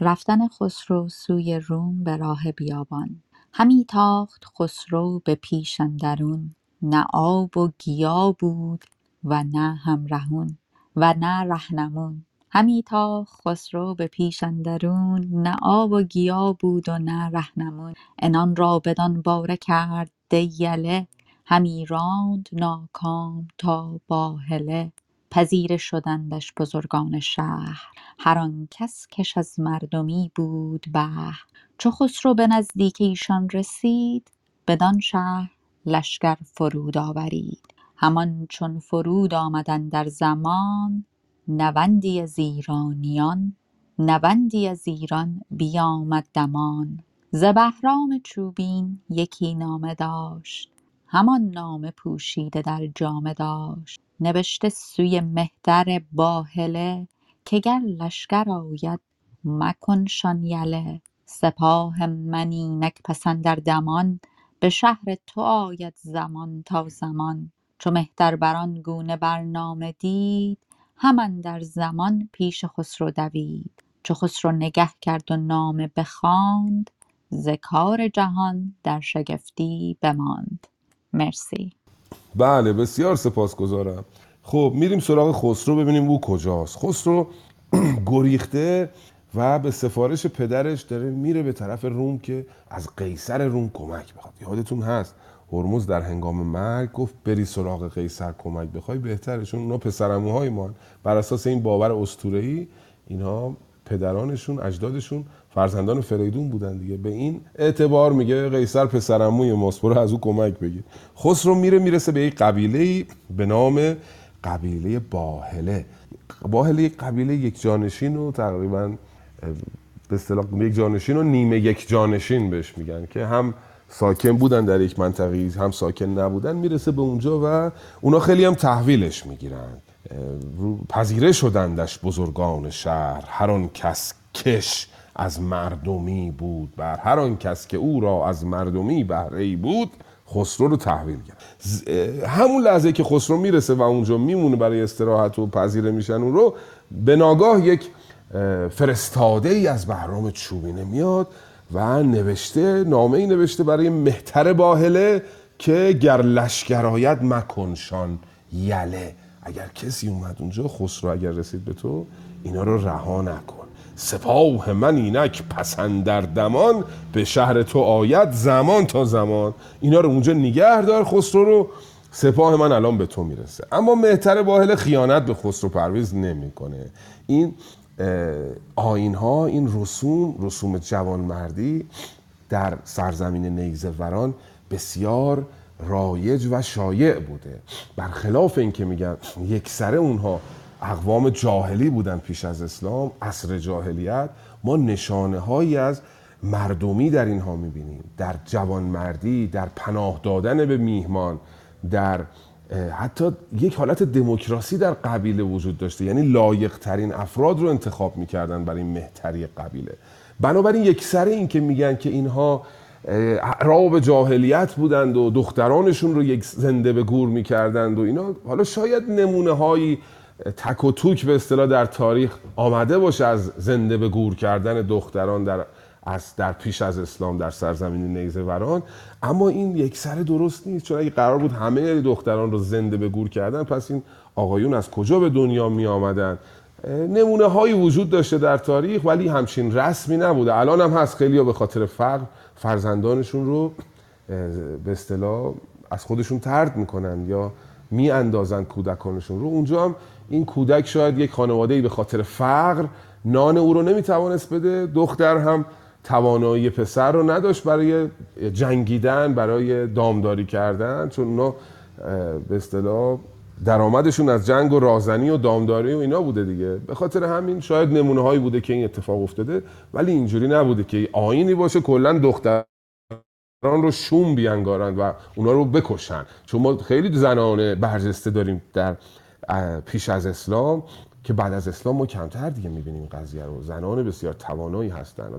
رفتن خسرو سوی روم به راه بیابان. همی تاخت خسرو به پیش اندرون. نه آب و گیا بود و نه همرهون و نه رهنمون. همی تاخت خسرو به پیش اندرون. نه آب و گیا بود و نه رهنمون. عنان را بدان باره کرد دیله همی راند ناکام تا باهله. پذیره شدندش بزرگان شهر. هر آن کس کش از مردمی بود بهر. چو خسرو به نزدیک ایشان رسید بدان شهر لشکر فرود آورید. همان چون فرود آمد اندر زمان نوندی از ایرانیان نوندی از ایران بیامد دمان. ز بهرام چوبین یکی نامه داشت. همان نامه پوشیده در جامه داشت. نبشته سوی مهتر باهله که گر لشکر آید مکنشان یله سپاه من اینک پس اندر دمان به شهر تو آید زمان تا زمان. چو مهتر بر آن گونه برنامه دید هم اندر زمان پیش خسرو دوید. چو خسرو نگه کرد و نامه بخواند ز کار جهان در شگفتی بماند. مرسی. بله بسیار سپاسگزارم. خب میریم سراغ خسرو ببینیم او کجاست. خسرو *clears throat* گریخته و به سفارش پدرش داره میره به طرف روم که از قیصر روم کمک بخواد یادتون هست هرمز در هنگام مرگ گفت بری سراغ قیصر کمک بخوای بهتره چون اونا پسرموهای ما بر اساس این باور اسطوره‌ای اینها پدرانشون اجدادشون فرزندان فریدون بودن دیگه. به این اعتبار میگه قیصر پسرعموی ماست برو از او کمک بگیر. خسرو میره می‌رسه به یک قبیله به نام قبیله باهله. باهله یک قبیله یک جانشین و تقریبا به اصطلاح یک جانشین و نیمه یک جانشین بهش میگن که هم ساکن بودن در یک منطقه هم ساکن نبودن. می‌رسه به اونجا و اونا خیلی هم تحویلش می‌گیرن. پذیره شدندش بزرگان شهر. هر آن کس کش از مردمی بود بر. هر آن کس که او را از مردمی بهره بود خسرو رو تحویل اه، همون لحظه که خسرو می‌رسه و اونجا میمونه برای استراحت و پذیره میشن اون رو به ناگاه یک فرستاده ای از بهرام چوبینه میاد و نوشته نامه ای نوشته برای مهتر باهله که گر لشکر آید مکنشان یله. اگر کسی اومد اونجا خسرو اگر رسید به تو اینا رو رها نکن. سپاه من اینک پسندر دمان به شهر تو آید زمان تا زمان. اینا رو اونجا نگه دار خسرو رو سپاه من الان به تو می‌رسه. اما مهتر باهل خیانت به خسرو پرویز نمی‌کنه. این آین ها این رسوم رسوم جوانمردی در سرزمین نیزه وران بسیار رایج و شایع بوده. برخلاف این که میگن یک سره اونها اقوام جاهلی بودن پیش از اسلام عصر جاهلیت. ما نشانه هایی از مردمی در اینها می‌بینیم. در جوانمردی در پناه دادن به میهمان در حتی یک حالت دموکراسی در قبیله وجود داشته. یعنی لایق ترین افراد رو انتخاب می‌کردن برای مهتری قبیله. بنابراین یک سر این که میگن که اینها اعراب جاهلیت بودند و دخترانشون رو یک زنده به گور می‌کردند و اینا حالا شاید نمونه هایی تک و توک به اصطلاح در تاریخ آمده باشه از زنده به گور کردن دختران در از در پیش از اسلام در سرزمین نیزه وران. اما این یک سر درست نیست. چون اگه قرار بود همه دختران رو زنده به گور کردن پس این آقایون از کجا به دنیا می آمدن؟ نمونه هایی وجود داشته در تاریخ ولی همچین رسمی نبوده. الان هم هست. خیلی به خاطر فقر فرزندانشون رو به اصطلاح از خودشون ترد می‌کنن یا می اندازن کودکانشون رو. اونجا هم این کودک شاید یک خانواده به خاطر فقر نان او رو نمی‌توانست بده دختر هم توانایی پسر رو نداشت برای جنگیدن برای دامداری کردن چون اونا به اصطلاح درآمدشون از جنگ و رازنی و دامداری و اینا بوده دیگه. به خاطر همین شاید نمونه هایی بوده که این اتفاق افتاده ولی اینجوری نبوده که آینی باشه کلا دختران رو شوم بیانگارند و اونا رو بکشن. چون ما خیلی زنانه برجسته داریم در پیش از اسلام که بعد از اسلام ما کمتر دیگه می‌بینیم قضیه رو. زنان بسیار توانایی هستن.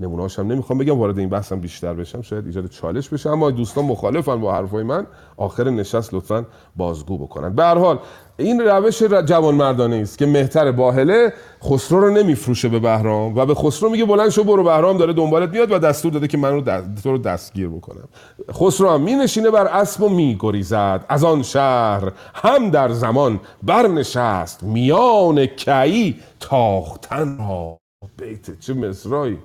نمونه‌هاش هم نمی‌خوام بگم وارد این بحثم بیشتر بشم شاید ایجاد چالش بشه. اما دوستان مخالفن با حرفای من. آخر نشست لطفا بازگو بکنن. به هر حال این روش جوان مردانه است که مهتر باهله خسرو رو نمیفروشه به بهرام و به خسرو میگه بلند شو برو بهرام داره دنبالت میاد و دستور داده که من رو تو رو دستگیر بکنم. خسرو هم مینشینه بر اسب و میگریزد. از آن شهر هم در زمان برنشست. میان کی تاختن ها بیت چه مصرایی.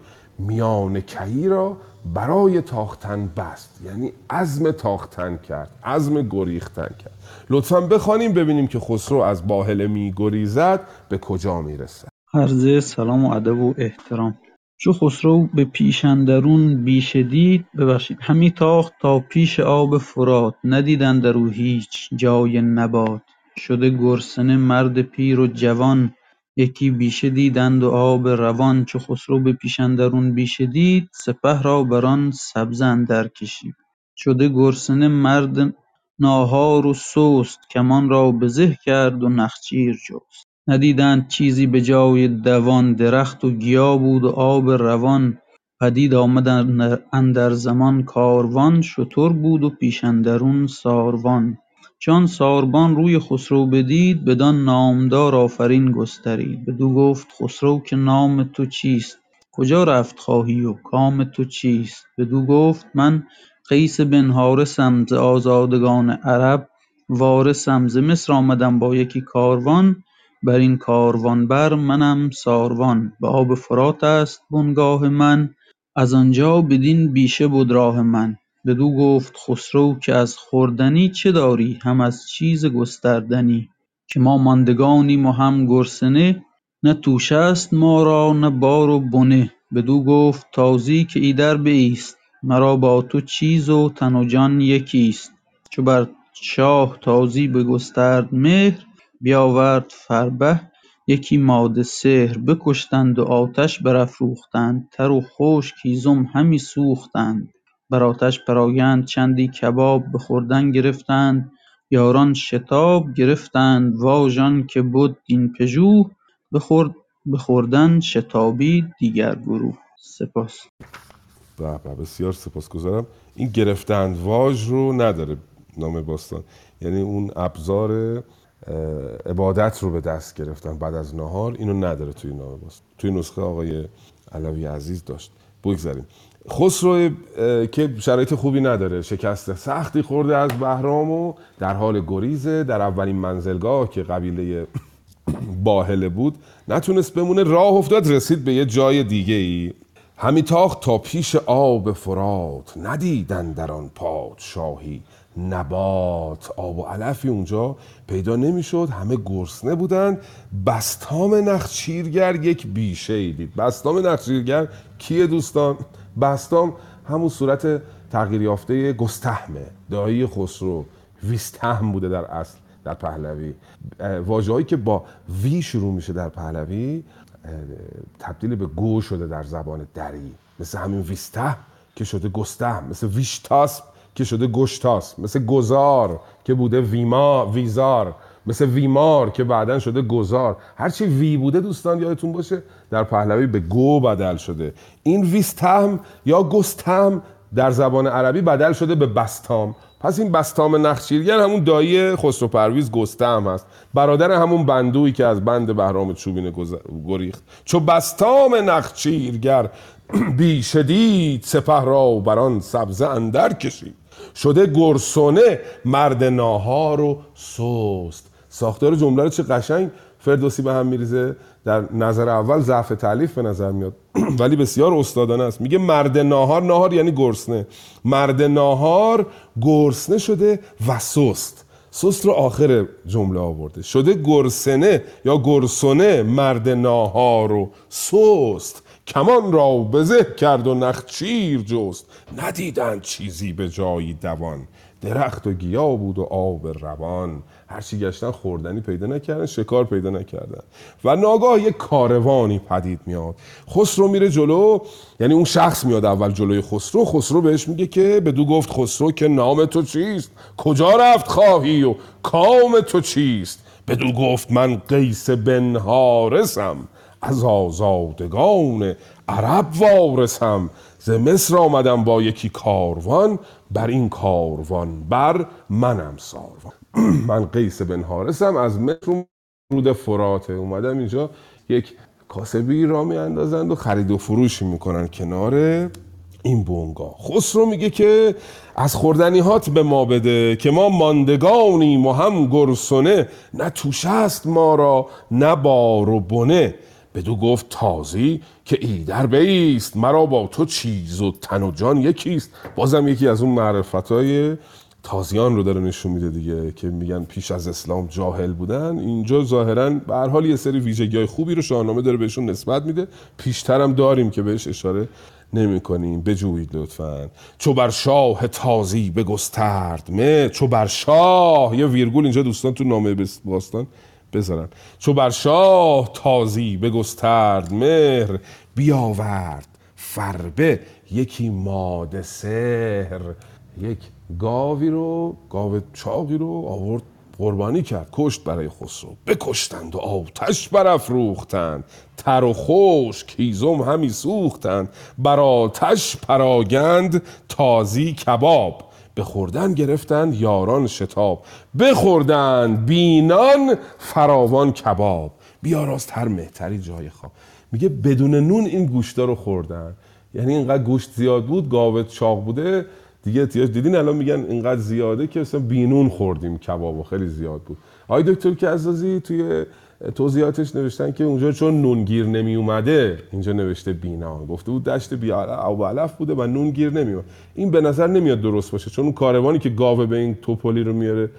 میان کهی را برای تاختن بست. یعنی عزم تاختن کرد عزم گریختن کرد. لطفا بخوانیم ببینیم که خسرو از باهله می گریزد به کجا می‌رسه عرض سلام و ادب و احترام. چو خسرو به پیش اندرون بیشه دید ببخشید همی تاخت تا پیش آب فرات. ندید اندرو هیچ جای نبات. شده گرسنه مرد پیر و جوان. یکی بیشه دیدند و آب روان چو خسرو به پیش اندرون بیشه دید سپه را بران سبزه اندر کشید. شده گرسنه مرد ناهار و سست کمان را بزه کرد و نخچیر جست. ندیدند چیزی به جای دوان درخت و گیا بود و آب روان. پدید آمد اندر زمان کاروان شتر بود و پیش اندرون ساروان. چون ساربان روی خسرو بدید بدان نامدار آفرین گسترید. بدو گفت خسرو که نام تو چیست؟ کجا رفت خواهی و کام تو چیست؟ بدو گفت من قیس بن حارثم ز آزادگان عرب. وارثم ز مصر آمدم با یکی کاروان. برین کاروان بر منم ساروان. به آب فرات است بنگاه من. از آنجا بدین بیشه بد راه من. بدو گفت خسرو که از خوردنی چه داری؟ هم از چیز گستردنی. که ما ماندگانیم و هم گرسنه نه توشه است ما را نه بار و بنه. بدو گفت تازی که ایدر بایست مرا با تو چیز و تن و جان یکیست. چو بر شاه تازی بگسترد مهر بیاورد فربه یکی ماده سحر. بکشتند و آتش برافروختند تر و خشک هیزم همی سوختند. بر آتش پراگند چندی کباب به خوردن گرفتند یاران شتاب گرفتند واژان که بد دین پژوه به خوردن شتابید دیگر گروه. سپاس. به بسیار سپاسگزارم. این گرفتند واژ رو نداره نام باستان. یعنی اون ابزار عبادت رو به دست گرفتن بعد از نهار اینو نداره توی نام باستان. توی نسخه آقای علوی عزیز داشت. بگذاریم. خسرو که شرایط خوبی نداره شکست سختی خورده از بهرام و در حال گریزه. در اولین منزلگاه که قبیله باهله بود نتونست بمونه راه افتاد رسید به یه جای دیگه ای همی تاخت تا پیش آب فرات ندیدن در آن پادشاهی نبات. آب و علفی اونجا پیدا نمی‌شد همه گرسنه بودند. بستام نخچیرگر یک بیشه ای دید. بستام نخچیرگر کیه دوستان؟ بستام همون صورت تغییر یافته گستهمه دایی خسرو ویستهم بوده در اصل در پهلوی. واجه هایی که با وی شروع میشه در پهلوی تبدیل به گو شده در زبان دری. مثل همین ویسته که شده گسته مثل ویشتاس که شده گشتاس مثل گذار که بوده ویما ویزار. مثل ویمار که بعدا شده گذار. هرچی وی بوده دوستان یادتون باشه در پهلوی به گو بدل شده. این ویستهم یا گستهم در زبان عربی بدل شده به بستام. پس این بستام نخچیرگر همون دایی خسرو پرویز گستهم هست. برادر همون بندویی که از بند بهرام چوبین گریخت. چو بستام نخچیرگر *clears throat* بیشدید سپه را بران سبزه اندر کشید. شده گرسونه مرد ناهار و سست. ساختار جمله رو چه قشنگ فردوسی به هم میریزه. در نظر اول ضعف تعلیف به نظر میاد. *clears throat* ولی بسیار استادانه است. میگه مرد ناهار ناهار یعنی گرسنه. مرد ناهار گرسنه شده و سست. سست رو آخر جمله آورده. شده گرسنه یا گرسنه مرد ناهار و سست. کمان را بزه کرد و نخچیر جست. ندیدند چیزی به جایی دوان. درخت و گیا بود و آب روان. هرچی گشتن خوردنی پیدا نکردن شکار پیدا نکردن. و ناگاه یک کاروانی پدید میاد. خسرو میره جلو یعنی اون شخص میاد اول جلوی خسرو. خسرو بهش میگه که بدو گفت خسرو که نام تو چیست؟ کجا رفت خواهی و کام تو چیست؟ بدو گفت من قیس بن حارسم از آزادگان عرب وارثم. ز مصر آمدم با یکی کاروان بر این کاروان بر منم ساروان. *clears throat* من قیس بن حارسم از مصر رود فراته اومدم اینجا. یک کاسبی را می اندازند و خرید و فروشی می‌کنن کنار این بونگا خسرو میگه که از خوردنی هات به ما بده که ما ماندگانیم و هم گرسنه. نه توش است ما را نه بار و بنه. بدو گفت تازی که ایدر بیست مرا با تو چیز و تن و جان یکیست. بازم یکی از اون معرفت های تازیان رو داره نشون میده دیگه که میگن پیش از اسلام جاهل بودن. اینجا ظاهرا به هر حال یه سری ویژگی های خوبی رو شاهنامه داره بهشون نسبت میده. پیشترم داریم که بهش اشاره نمی کنیم بجویید لطفا. چو بر شاه تازی بگسترد مه چو بر شاه. یه ویرگول اینجا دوستان تو نامه باستان. بذارن. چو بر شاه تازی بگسترد مهر بیاورد فربه یکی ماده سهر یک گاوی رو گاو چاقی رو آورد قربانی کرد. کشت برای خسرو. بکشتند و آتش برافروختند. تر و خشک هیزم همی سوختند. بر آتش پراگند تازی کباب. بخوردن گرفتند یاران شتاب بخوردند بینان فراوان کباب. بیاراست هر مهتری جای خواب. میگه بدون نون این گوشتا رو خوردن. یعنی اینقدر گوشت زیاد بود گاوت چاق بوده. دیگه احتیاج دیدین الان میگن اینقدر زیاده که اصلا بینون خوردیم کباب و خیلی زیاد بود. آقای دکتر کعزازی توی توضیحاتش نوشتن که اونجا چون نون گیر نمی اومده اینجا نوشته بینا. گفته بود دشت بی او علف بوده و نون گیر نمی اومد. این به نظر نمیاد درست باشه چون اون کاروانی که گاوه به این توپلی رو میاره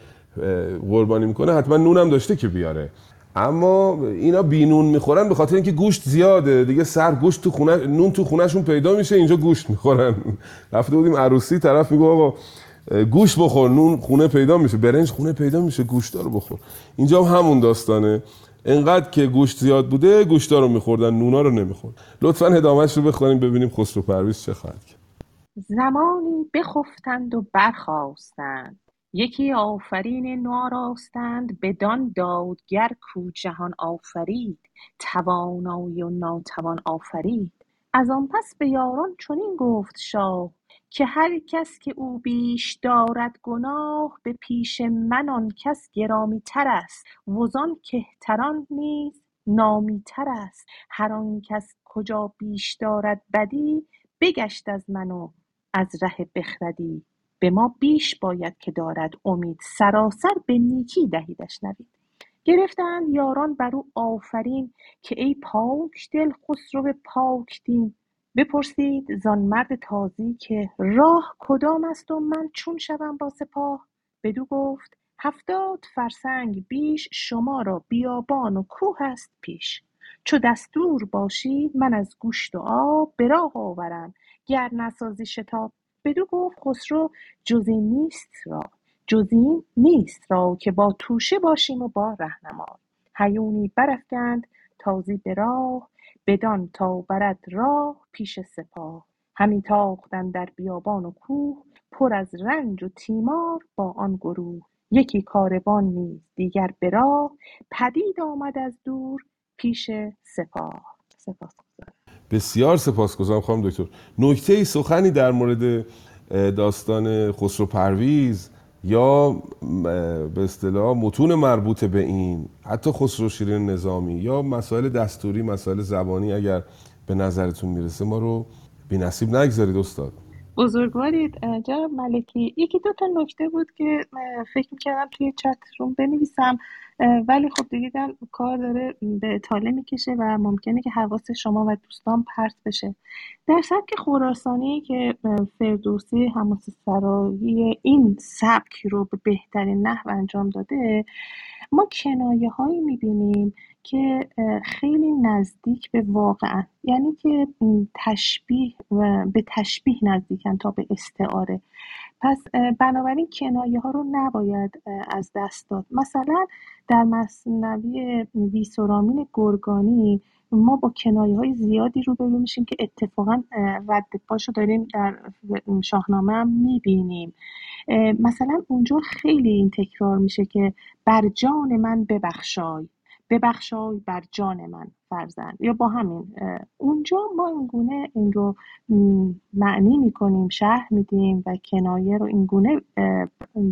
قربانی می‌کنه حتما نونم داشته که بیاره. اما اینا بینون می‌خورن به خاطر اینکه گوشت زیاده. دیگه سر گوشت تو خونه نون تو خونهشون پیدا میشه اینجا گوشت می‌خورن. *laughs* رفته بودیم عروسی طرف میگه آقا گوشت بخور نون خونه پیدا میشه. برنج خونه پیدا میشه گوشت رو بخور. اینجا هم همون داستانه. انقدر که گوشت زیاد بوده گوشتا رو میخوردن نونا رو نمی‌خورد لطفا هدامش رو بخونیم ببینیم خسرو پرویز چه خواهد کرد زمانی بخفتند و برخاستند. یکی آفرین ناراستند بدان دادگر کو جهان آفرید توانایی و ناتوان آفرید. از آن پس به یاران چنین گفت شاه که هر کس که او بیش دارد گناه به پیش من آن کس گرامی تر است وزان کهتران نیز نامی تر است. هر آن کس کجا بیش دارد بدی بگشت از من و از ره بخردی. به ما بیش باید که دارد امید. سراسر به نیکی دهیدش نوید. گرفتند یاران بر او آفرین که ای پاک دل خسرو پاک دین. بپرسید زان مرد تازی که راه کدام است و من چون شوم با سپاه؟ بدو گفت هفتاد فرسنگ بیش شما را بیابان و کوه است پیش. چو دستور باشی من از گوشت و آب به راه آورم گر نسازی شتاب. بدو گفت خسرو جز این نیست را جز این نیست را که با توشه باشیم و با رهنما هیونی برافگند تازی به راه بدان تا برد راه پیش سپاه. همی تاختند در بیابان و کوه پر از رنج و تیمار با آن گروه. یکی کاروان نیز دیگر به راه. پدید آمد از دور پیش سپاه. سپاس بسیار سپاسگزارم خانم دکتر. نکته سخنی در مورد داستان خسرو پرویز یا به اصطلاح متون مربوط به این حتی خسرو شیرین نظامی یا مسائل دستوری مسائل زبانی اگر به نظرتون می‌رسه ما رو بی نصیب نگذارید استاد. بزرگوارید جناب ملکی یکی دو تا نکته بود که فکر می‌کردم توی چت روم بنویسم. ولی خب دیدم کار داره به اطاله می‌کشه و ممکنه که حواس شما و دوستان پرت بشه. در سبک خراسانی که فردوسی حماسه سرایی این سبک رو به بهترین نحو انجام داده ما کنایه هایی می‌بینیم که خیلی نزدیک به واقعن یعنی که تشبیه و به تشبیه نزدیکن تا به استعاره. پس بنابراین کنایه ها رو نباید از دست داد. مثلا در مصنوی ویسورامین گرگانی ما با کنایه های زیادی روبرو میشیم که اتفاقا رد پاشو داریم در شاهنامه هم می‌بینیم. مثلا اونجا خیلی این تکرار میشه که بر جان من ببخشای. ببخشای بر جان من فرزند. یا با همین اونجا ما اینگونه این رو معنی می‌کنیم شرح میدیم و کنایه رو اینگونه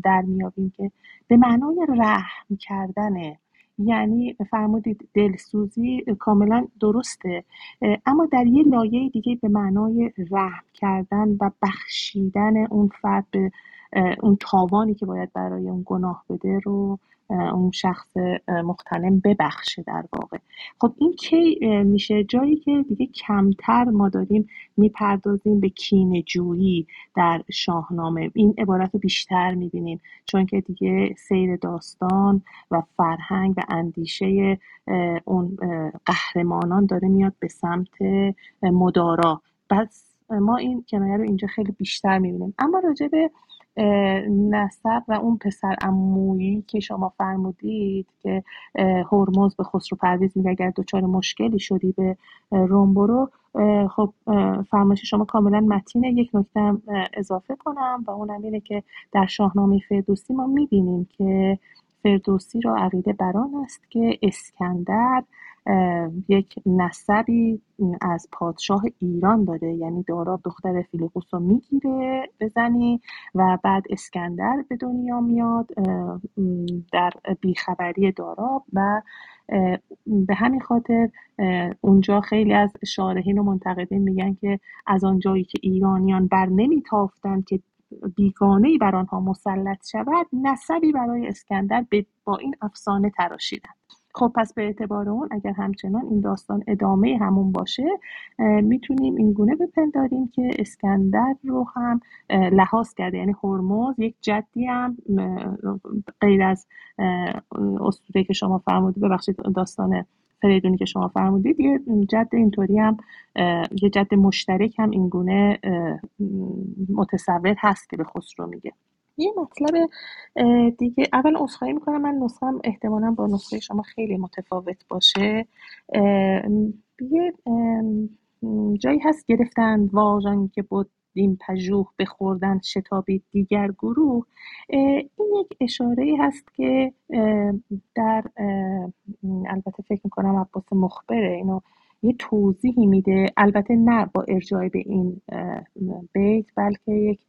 در میابیم که به معنای رحم کردنه یعنی فرمودید دلسوزی کاملا درسته اما در یه لایه دیگه به معنای رحم کردن و بخشیدن اون فرد به اون تاوانی که باید برای اون گناه بده رو اون شخص اه، مختلم ببخشه در واقع. خب این کی میشه؟ جایی که دیگه کمتر ما داریم می‌پردازیم به کینه جویی در شاهنامه. این عبارت رو بیشتر می‌بینیم چون که دیگه سیر داستان و فرهنگ و اندیشه اون قهرمانان داره میاد به سمت مدارا. پس ما این کنایه رو اینجا خیلی بیشتر می‌بینیم. اما راجع به نسب و اون پسر عمویی که شما فرمودید که هرمز به خسرو پرویز میگه اگر دچار مشکلی شدی به اه، روم برو اه، خب فرمایش شما کاملا متینه. یک نکته هم اضافه کنم و اونم اینه که در شاهنامه فردوسی ما می‌بینیم که فردوسی را عقیده بر آن است که اسکندر یک نسبی از پادشاه ایران داره یعنی دارا دختر فیلیپوس رو می‌گیره به زنی و بعد اسکندر به دنیا میاد در بیخبری دارا و به همین خاطر اونجا خیلی از شارحین و منتقدین میگن که از آن جایی که ایرانیان بر نمیتافتند که بیگانهای بر آنها مسلط شود نسبی برای اسکندر با این افسانه تراشیدند. خب پس به اعتبار اون اگر همچنان این داستان ادامه همون باشه می‌تونیم اینگونه بپنداریم که اسکندر رو هم لحاظ کرده یعنی هرمز یک جدی هم غیر از اسطوره که شما فرمودید ببخشید داستان فریدونی که شما فرمودید یه جد اینطوری هم یه جد مشترک هم اینگونه اه، متصور هست که به خسرو میگه. یه مطلب دیگه اول عذرخواهی می‌کنم. من نسخم احتمالا با نسخه شما خیلی متفاوت باشه. یه جایی هست گرفتند واژن که بود این پژوه بخوردن شتابید دیگر گروه. این یک اشاره هست که در البته فکر می‌کنم عباس مخبره اینو یه توضیحی میده. البته نه با ارجاع به این بیت بلکه یک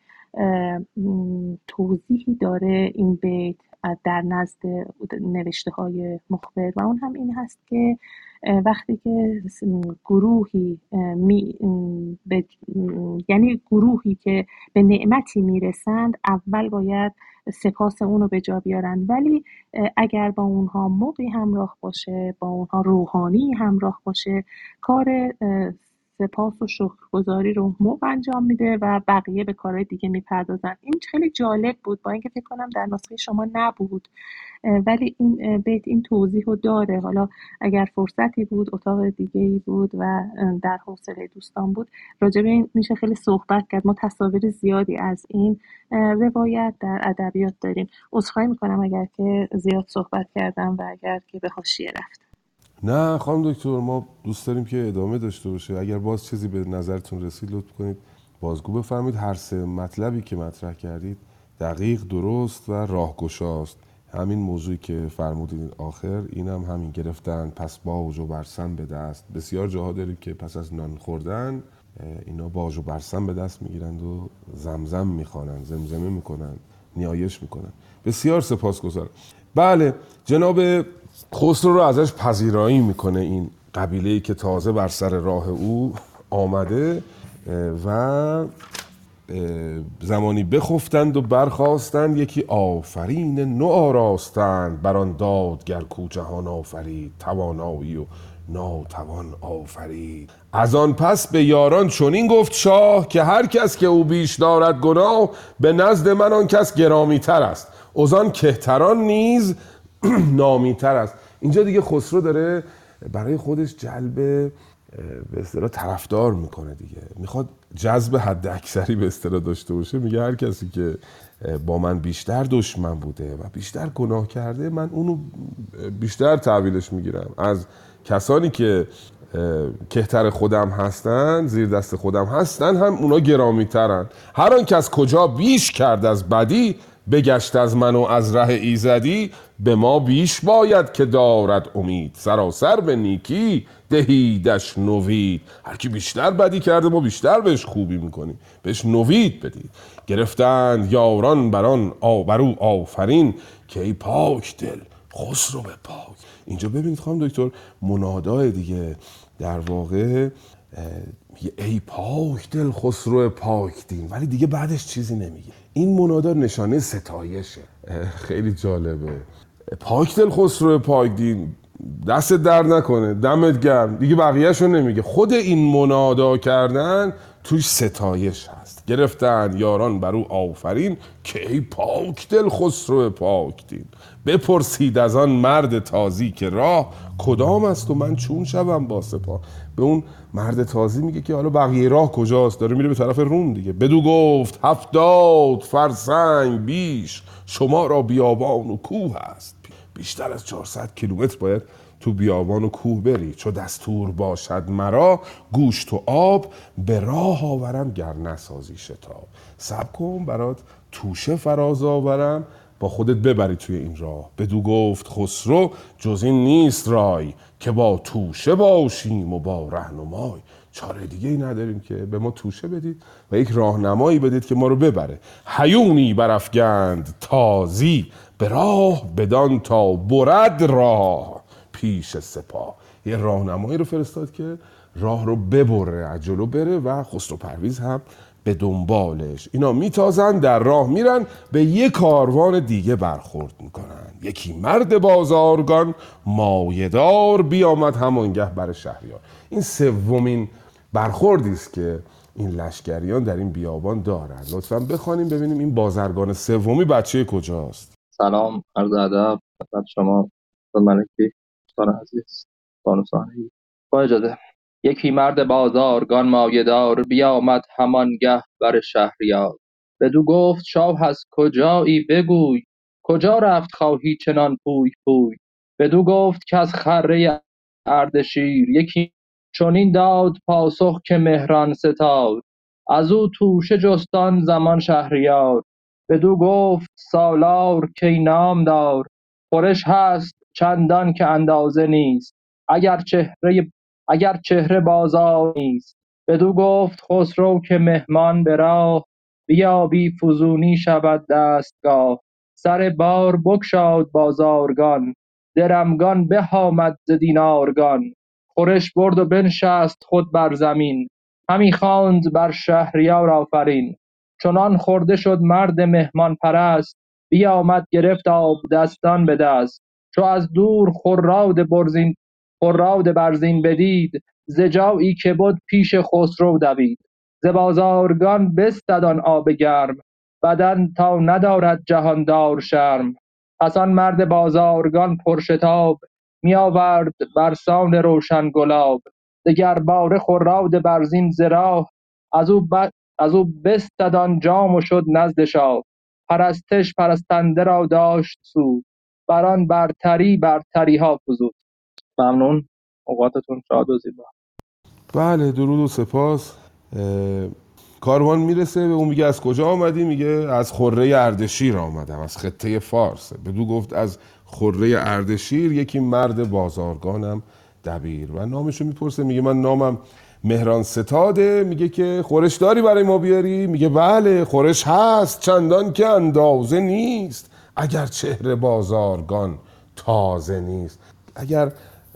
توضیحی داره این بیت در نزد نوشته های مخبر و اون هم این هست که وقتی که گروهی می به یعنی گروهی که به نعمتی می‌رسند اول باید سپاس اونو به جا بیارن. ولی اگر با اونها موقعی همراه باشه با اونها روحانی همراه باشه کار سپاس و شکرگزاری رو موقع انجام میده و بقیه به کارهای دیگه می‌پردازن. این خیلی جالب بود با اینکه فکر کنم در نسخه شما نبود. ولی این بیت این توضیح رو داره حالا اگر فرصتی بود اتاق دیگه ای بود و در حوصله دوستان بود راجع به این میشه خیلی صحبت کرد. ما تصاویر زیادی از این روایت در ادبیات داریم. عذرخواهی می‌کنم اگر که زیاد صحبت کردم و اگر که به حاشیه رفت نه خانم دکتر ما دوست داریم که ادامه داشته باشه. اگر باز چیزی به نظرتون رسید لطف کنید بازگو بفرمایید. هر سه مطلبی که مطرح کردید دقیق درست و راهگشاست. همین موضوعی که فرمودید آخر اینم هم همین گرفتن پس باج و برسن به دست. بسیار جاها داریم که پس از نان خوردن اینا باج و برسن به دست می‌گیرند و زمزم می‌خوانند زمزمه می‌کنند نیایش می‌کنند. بسیار سپاسگزارم. بله جناب خسرو رو ازش پذیرایی می‌کنه این قبیله ای که تازه بر سر راه او آمده و زمانی بخفتند و برخواستند یکی آفرین نو آراستند بر آن دادگر کو جهان آفرید توانایی و ناتوان آفرید. از آن پس به یاران چنین گفت شاه که هر کس که او بیش دارد گناه به نزد من آن کس گرامی تر است. از آن کهتران نیز *clears throat* نامی تر است. اینجا دیگه خسرو داره برای خودش جلب به اصطلاح طرفدار می‌کنه دیگه. می‌خواد جذب حد اکثری به اصطلاح داشته باشه. میگه هر کسی که با من بیشتر دشمن بوده و بیشتر گناه کرده من اونو بیشتر تحویلش می‌گیرم. از کسانی که کهتر خودم هستن زیر دست خودم هستن هم اونا گرامی ترن هر کس کجا بیش کرد از بدی بگشت از من و از ره ایزدی به ما بیش باید که دارد امید. سراسر به نیکی دهیدش نوید. هر کی بیشتر بدی کرده ما بیشتر بهش خوبی می‌کنیم. بهش نوید بدید. گرفتند یاران بران آبرو آفرین که ای پاک دل خسرو به پاک. اینجا ببینید خواهم دکتر منادای دیگه در واقع ای پاک دل خسرو پاک دین. ولی دیگه بعدش چیزی نمیگه. این منادا نشانه ستایشه. خیلی جالبه. پاک دل خسرو پاک دین. دست در نکنه. دمت گرم. دیگه بقیهش رو نمیگه. خود این منادا کردن توش ستایش هست. گرفتن یاران بر او آفرین که ای پاک دل خسرو پاک دین. بپرسید از آن مرد تازی که راه کدام است و من چون شوم با سپاه؟ به اون مرد تازی میگه که حالا بقیه راه کجاست؟ داره میره به طرف روم دیگه. بدو گفت هفتاد فرسنگ بیش شما را بیابان و کوه است. بیشتر از 400 کیلومتر باید تو بیابان و کوه بری. چو دستور باشد مرا گوشت و آب به راه آورم گر نسازی شتاب. سب کن برات توشه فراز آورم. با خودت ببری توی این راه. بدو گفت خسرو جز این نیست رای که با توشه باشیم و با رهنمای. چاره دیگه ای نداریم که به ما توشه بدید و یک راهنمایی بدید که ما رو ببره. حیونی برافگند تازی به راه بدان تا برد راه. پیش سپاه. یه راهنمایی رو فرستاد که راه رو ببره عجلو بره و خسرو پرویز هم به دنبالش. اینا میتازن در راه میرن به یه کاروان دیگه برخورد می‌کنن. یکی مرد بازارگان مایدار بیامد همانگه بر شهریار. این سومین برخوردی است که این لشکریان در این بیابان دارن. لطفا بخوانیم ببینیم این بازرگان سومی بچه کجاست. سلام عرض ادب. خدمت شما ملکی دوستان عزیز بانو با اجازه. یکی مرد بازارگان مایهدار بیامد همانگه بر شهریار. بدو گفت شاه از کجایی بگوی؟ کجا رفت خواهی چنان پوی پوی؟ بدو گفت کز خره اردشیر. یکی چنین داد پاسخ که مهران ستاد. از او توشه جست آن زمان شهریار. بدو گفت سالار کای نامدار خورش هست چندان که اندازه نیست. اگر چهره اگر چهره بازار نیست. بدو گفت خسرو که مهمان به راه بیابی فزونی شود دستگاه. سر بار بگشاد بازارگان درمگان به آمد ز دینارگان. خورش برد و بنشست خود بر زمین همی خواند بر شهریار آفرین. چنان خورده شد مرد مهمان پرست بیامد گرفت آب دستان به دست. چو از دور خراد برزین خراد برزین بدید ز جایی که بد پیش خسرو دوید. ز بازارگان بستد آن آب گرم بدن تا ندارد جهاندار شرم. پس آن مرد بازارگان پرشتاب میآورد برسان روشن گلاب. دگرباره خراد برزین ز راه ازو ب... ازو بستد آن جام و شد نزد شاه. پرستش پرستنده را داشت سود بران برتری برتریها فزود. ممنون. اوقاتتون شاد و زیبا. بله درود و سپاس. کاروان می‌رسه به اون میگه از کجا آمدی؟ میگه از خره اردشیر آمدم از خطه فارس. بدو گفت از خره اردشیر یکی مرد بازارگانم دبیر. و نامشو می‌پرسه میگه من نامم مهران ستاده. میگه که خورش داری برای ما بیاری؟ میگه بله خورش هست چندان که اندازه نیست. اگر چهره بازارگان تازه نیست. اگر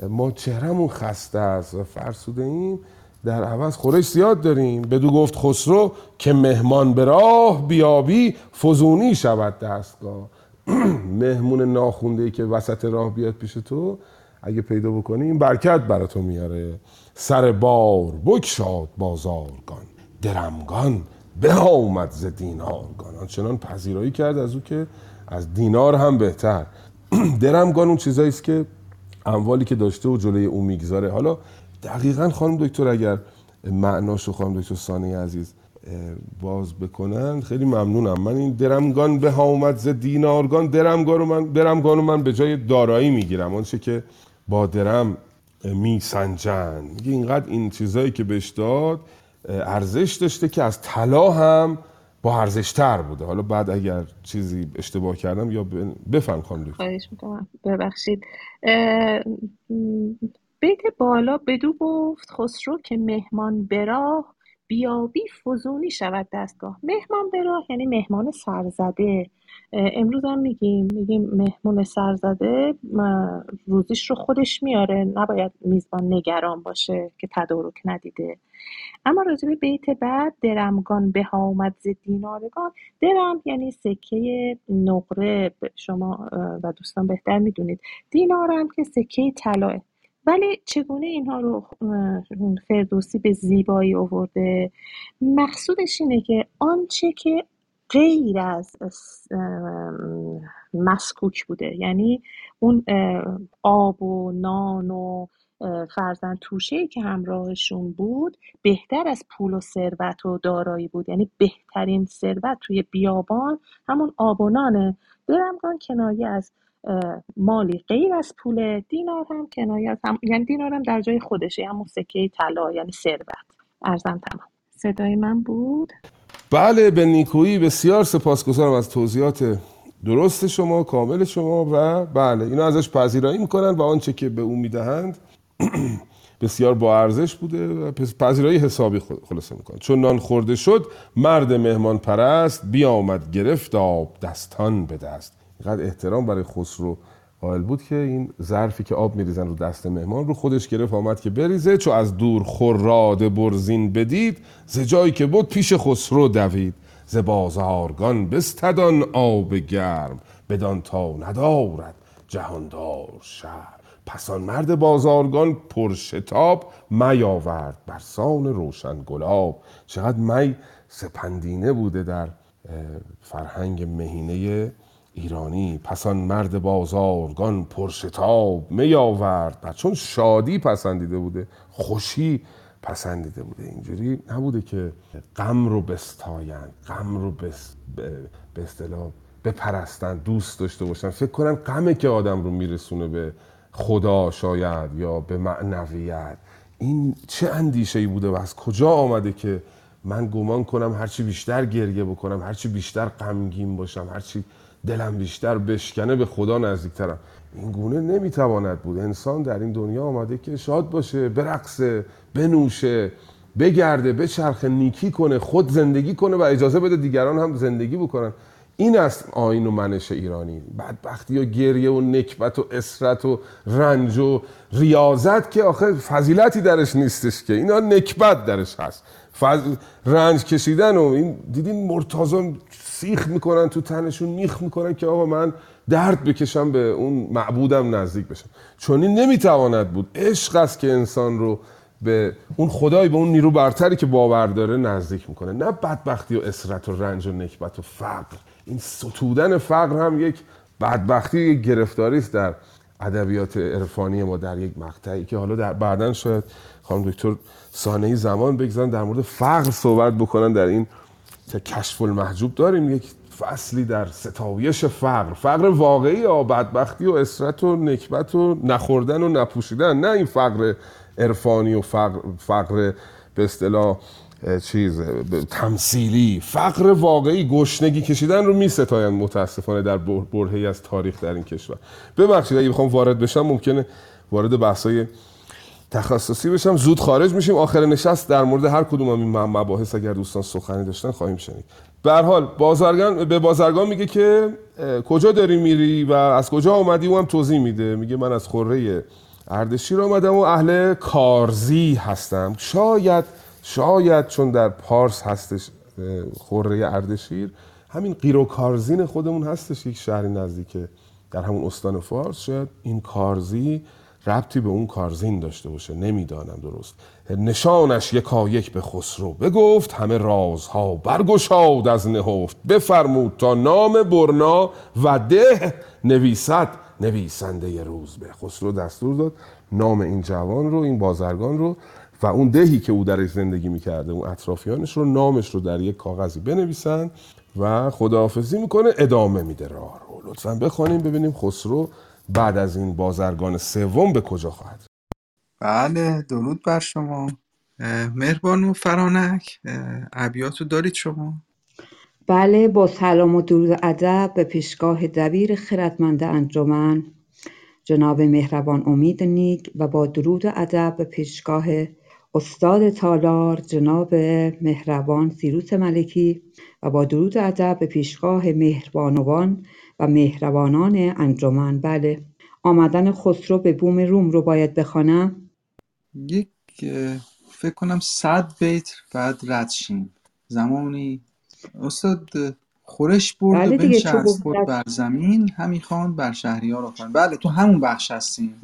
ما چهرمون خسته است و فرسوده ایم. در عوض خورش زیاد داریم. بدو گفت خسرو که مهمان به راه بیابی فزونی شود دستگاه. *clears throat* مهمون ناخونده ای که وسط راه بیاد پیش تو اگه پیدا بکنی این برکت برا تو میاره. سر بار بکشاد بازارگان. درمگان به آمد ز دینارگان. آنچنان پذیرایی کرد از او که از دینار هم بهتر. *clears throat* درمگان اون چیزایی است که اموالی که داشته و جلوی او می‌گذاره. حالا دقیقا خانم دکتر اگر معناشو خانم دکتر سانی عزیز باز بکنن خیلی ممنونم. من این درمگان به ها اومد ز دینارگان درمگان رو من درمگان رو من به جای دارایی می‌گیرم. آنچه که با درم میسنجن. میگه اینقدر این چیزایی که بهش داد ارزش داشته که از طلا هم با ارزشتر بوده. حالا بعد اگر چیزی اشتباه کردم یا بفهم خانم خواهش می‌کنم. ببخشید. بیت بالا بدو گفت خسرو که مهمان به راه بیابی فزونی شود دستگاه. مهمان به راه یعنی مهمان سرزده. امروز هم میگیم میگیم مهمون سرزده روزیش رو خودش میاره. نباید میزبان نگران باشه که تدارک ندیده. اما راجع به بیت بعد درمگان به ها آمد ز دینارگان. درم یعنی سکه نقره. شما و دوستان بهتر می‌دونید. دینار که سکه طلاه ولی چگونه اینها رو فردوسی به زیبایی آورده؟ مقصودش اینه که آنچه که غیر از مسکوک بوده یعنی اون آب و نان و فرزند توشه که همراهشون بود بهتر از پول و ثروت و دارایی بود. یعنی بهترین ثروت توی بیابان همون آب و نانه. درمگان کنایه از مالی غیر از پول دینار هم کنایه از هم یعنی دینار هم در جای خودشه همون سکه طلا یعنی ثروت. ارزم تمام. صدای من بود؟ بله به نیکویی بسیار سپاسگزارم از توضیحات درست شما کامل شما و بله اینا ازش پذیرایی می‌کنن و آنچه که به او می‌دهند *clears throat* بسیار با ارزش بوده و پذیرایی حسابی خلاصه می‌کنه چون نان خورده شد مرد مهمان پرست بیامد گرفت آب دستان به دست. اینقدر احترام برای خسرو قائل بود که این ظرفی که آب میریزن رو دست مهمان رو خودش گرفت آمد که بریزه چو از دور خراد برزین بدید ز جایی که بود پیش خسرو دوید. ز بازارگان بستدان آب گرم بدان تا ندارد جهاندار شهر پس آن مرد بازارگان پرشتاب می آورد بر سان روشن گلاب. چقدر می سپندینه بوده در فرهنگ مهینه ایرانی پس آن مرد بازارگان پرشتاب می آورد چون شادی پسندیده بوده خوشی پسندیده بوده. اینجوری نبوده که غم رو بستایند غم رو بس... به اصطلاح بپرستن دوست داشته باشن فکر کنن غمه که آدم رو میرسونه به خدا شاید یا به معنویت. این چه اندیشه ای بوده و از کجا آمده که من گمان کنم هرچی بیشتر گریه بکنم هرچی بیشتر غمگین باشم هرچی دلم بیشتر بشکنه به خدا نزدیکترم. این گونه نمی‌تواند بود. انسان در این دنیا آمده که شاد باشه برقصه بنوشه بگرده بچرخه نیکی کنه خود زندگی کنه و اجازه بده دیگران هم زندگی بکنن. این است آین و منش ایرانی. بدبختی و گریه و نکبت و اسرت و رنج و ریاضت که آخه فضیلتی درش نیستش که. اینا نکبت درش هست. فض... رنج کشیدن و این دیدین مرتازا سیخ می‌کنن تو تنشون میخ می‌کنن که آقا من درد بکشم به اون معبودم نزدیک بشم. چون این نمی‌تواند بود. عشق است که انسان رو به اون خدای به اون نیرو برتری که باور داره نزدیک می‌کنه. نه بدبختی و اسرت و رنج و نکبت و فقر. این ستودن فقر هم یک بدبختی یک گرفتاری است در ادبیات عرفانی ما در یک مقطعی که حالا در شاید خانم دکتر سانهی زمان بگذارن در مورد فقر صحبت بکنن در این کشف المحجوب داریم یک فصلی در ستایش فقر. فقر واقعی یا بدبختی و اسرت و نکبت و نخوردن و نپوشیدن نه این فقر عرفانی و فقر, فقر به اصطلاح چیز تمثیلی. فقر واقعی گشنگی کشیدن رو می ستاین متاسفانه در برهی از تاریخ در این کشور. ببخشید اگه بخوام وارد بشم ممکنه وارد بحثای تخصصی بشم زود خارج میشیم. آخر نشست در مورد هر کدوم این مباحث اگر دوستان سخنی داشتن خواهیم شنید. به حال بازرگان به بازرگان میگه که کجا داری میری و از کجا آمدی او هم توضیح میده. میگه من از خوره اردشیر آمدم و اهل کارزی هستم. شاید شاید چون در پارس هستش خوره اردشیر همین قیر کارزین خودمون هستش یک شهری نزدیکه در همون استان فارس. شاید این کارزی ربطی به اون کارزین داشته باشه نمی‌دانم درست. نشانش یکا یک به خسرو بگفت همه رازها برگشاد از نهفت. بفرمود تا نام برنا و ده نویسد نویسنده روز به. خسرو دستور داد نام این جوان رو این بازرگان رو و اون دهی که او درش زندگی می‌کرده اون اطرافیانش رو نامش رو در یک کاغذی بنویسن و خداحافظی می‌کنه ادامه میده راه رو. لطفا بخوانیم ببینیم خسرو بعد از این بازرگان سوم به کجا خواهد بله درود بر شما. مهربانو فرانک ابیاتو دارید شما؟ بله با سلام و درود ادب به پیشگاه دبیر خردمند انجمن جناب مهربان امید نیک و با درود و ادب به پیشگاه استاد تالار جناب مهربان سیروس ملکی و با درود ادب به پیشگاه مهربانوان و مهربانان انجمن. بله آمدن خسرو به بوم روم رو باید بخوانم؟ یک فکر کنم صد بیت بعد رد شیم. زمانی استاد خورش برد بله و بنشست خود بر زمین همی خواند بر شهریار آفرین. بله تو همون بخش هستیم.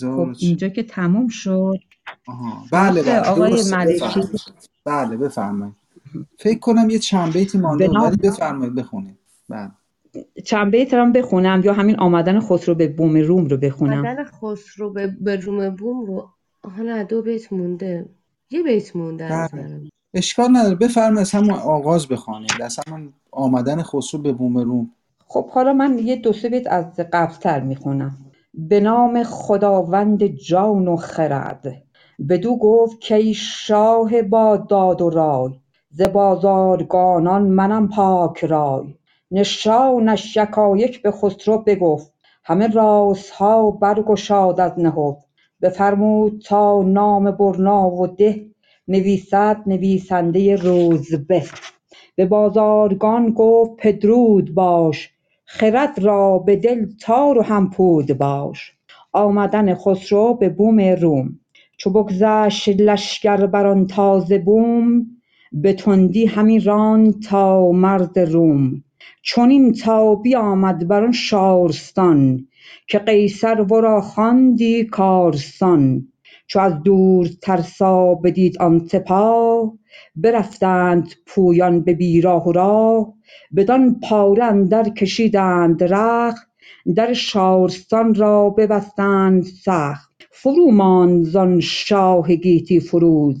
خب اینجا که تموم شد. آها. بله بله. آقای ملکی. بله بفرمایید. فکر کنم یه چند بیتی مانده ولی بفرمایید بخونید. بله. چند بیت هم بخونم یا همین آمدن خسرو به بوم روم رو بخونم؟ آمدن خسرو به, به روم بوم رو آها نه دو بیت مونده. یه بیت مونده بله. اشکال نداره. بفرمایید از همون آغاز بخوانید از همون آمدن خسرو به بوم روم. خب حالا من یه دو سه بیت از قبلتر می‌خونم. به نام خداوند جان و خرد. بدو گفت کای شاه با داد و رای ز بازارگانان منم پاک رای. نشانش یکایک به خسرو بگفت همه رازها برگشاد از نهفت. بفرمود تا نام برنا و ده نویسد نویسنده روزبه به بازارگان گفت پدرود باش خرد را به دل تار و هم پود باش. آمدن خسرو به بوم روم. چو بگذشت لشکر بر آن تازه بوم به تندی همی راند تا مرز روم. چنین تا بیامد بر آن شارستان که قیصر ورا خواندی کارسان چو از دورترسا بدید آن سپاه برفتند پویان به بیراه و راه بدان پاره اندر کشیدند رخت در شارستان را ببستند سخت. فرو ماند زان شاه گیتی فروز.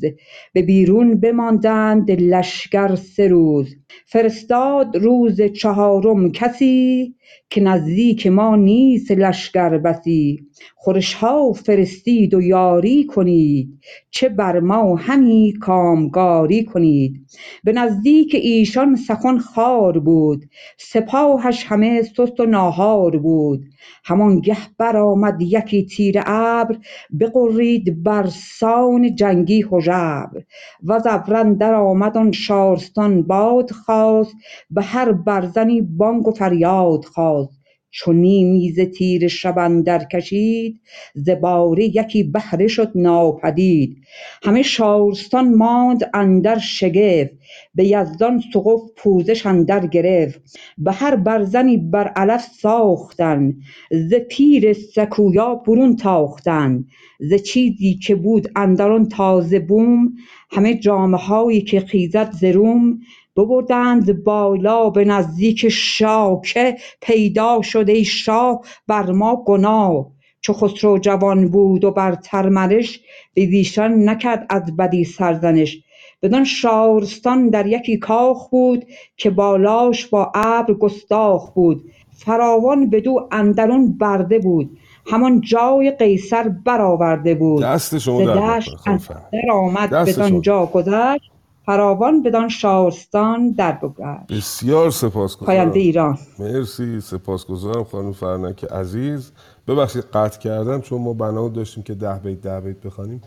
به بیرون بماندند لشکر سه روز. فرستاد روز چهارم کسی که نزدیک ما نیست لشکر بسی. خورش ها فرستید و یاری کنید چه بر ما همی کامگاری کنید. به نزدیک ایشان سخن خوار بود سپاهش همه سست و ناهار بود. همانگه برآمد یکی تیره ابر بغرید برسان جنگی هژبر وز ابر اندر آمد آن شارستان باد خواست به هر برزنی بانگ و فریاد خاست چو نیمی ز تیره شب اندر کشید ز باره یکی بهره شد ناپدید. همه شارستان ماند اندر شگفت به یزدان سقف پوزش اندر گرفت. به هر برزنی بر علف ساختن ز پیر سکویا برون تاختن. ز چیزی که بود اندران تازه بوم همه جامه هایی که خیزد ز روم. ببردند بالا به نزدیک شاه که پیدا شد ای شاه بر ما گناه. چو خسرو جوان بود و برتر منش به زیشان نکرد از بدی سرزنش. بدان شارستان در یکی کاخ بود که بالاش با ابر گستاخ بود. فراوان بدو اندرون برده بود. همان جای قیصر برآورده بود. دست ز شما در آمد بدان جا گذشت. فراوان بدان شارستان در بگذشت بسیار سپاسگزارم. پاینده ایران. مرسی سپاسگزارم خانم فرنک عزیز. ببخشید قطع کردم چون ما بنا داشتیم که ده بیت ده بیت بخوانیم.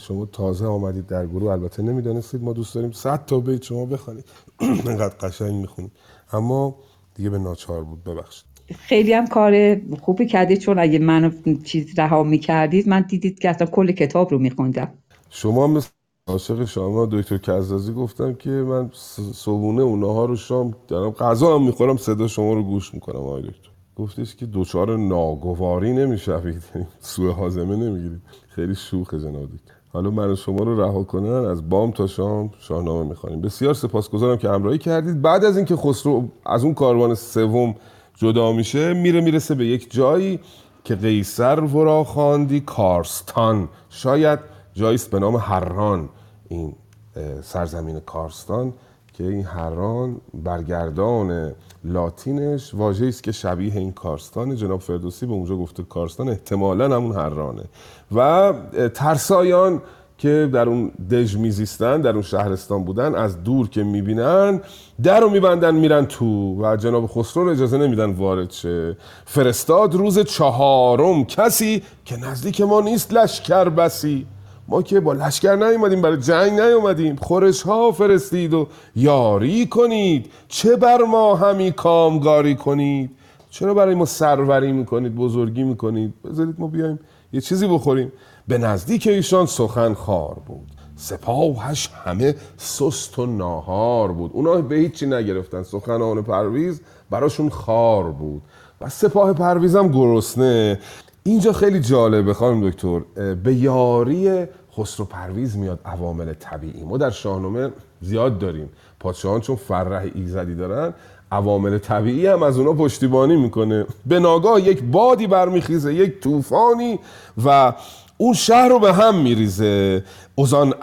شما تازه آمدید در گروه البته نمی‌دانستید ما دوست داریم 100 تا بیت شما بخوانید. *clears throat* انقدر قشنگ می‌خونید اما دیگه به ناچار بود ببخشید. خیلی هم کار خوبی کردید چون اگه منو چیز رها می‌کردید من دیدید که اصلا کل کتاب رو میخوندم. شما مثل عاشق شما دکتر کزازی گفتم که من س- صبحونه و نهار و شام دارم غذا هم می‌خورم صدا شما رو گوش می‌کنم آقای دکتر. گفتش که دچار ناگواری نمی‌شوید. *laughs* سوء هاضمه نمی‌گیرید. خیلی شوخه جناب حالا من و شما رو رها کنن از بام تا شام شاهنامه می‌خوانیم. بسیار سپاسگزارم که همراهی کردید. بعد از اینکه خسرو از اون کاروان سوم جدا میشه میره می‌رسه به یک جایی که قیصر ورا خواندی کارستان. شاید جایی است به نام هران این سرزمین کارستان که این هران برگردان لاتینش واژه‌ای است که شبیه این کارستان. جناب فردوسی به اونجا گفته کارستان احتمالا همون هرانه و ترسایان که در اون دژ میزیستن در اون شهرستان بودن از دور که می‌بینن در رو میبندن میرن تو. و جناب خسرو رو اجازه نمیدن وارد شه. فرستاد روز چهارم کسی که نزدیک ما نیست لشکر بسی. ما که با لشکر نیومدیم برای جنگ نیومدیم. خورش ها فرستید و یاری کنید. چه بر ما همی کامگاری کنید؟ چرا برای ما سروری می‌کنید بزرگی می‌کنید؟ بذارید ما بیایم یه چیزی بخوریم. به نزدیک ایشان سخن خار بود. سپاهش همه سست و ناهار بود. اونا به هیچی نگرفتن. سخنان پرویز براشون خار بود. و سپاه پرویزم گرسنه. اینجا خیلی جالبه خانم دکتر به یاری خسرو پرویز میاد عوامل طبیعی. ما در شاهنامه زیاد داریم. پادشاهان چون فرح ایزدی دارن عوامل طبیعی هم از اونا پشتیبانی می‌کنه. به ناگاه یک بادی برمیخیزه یک طوفانی و اون شهر رو به هم میریزه. اوزان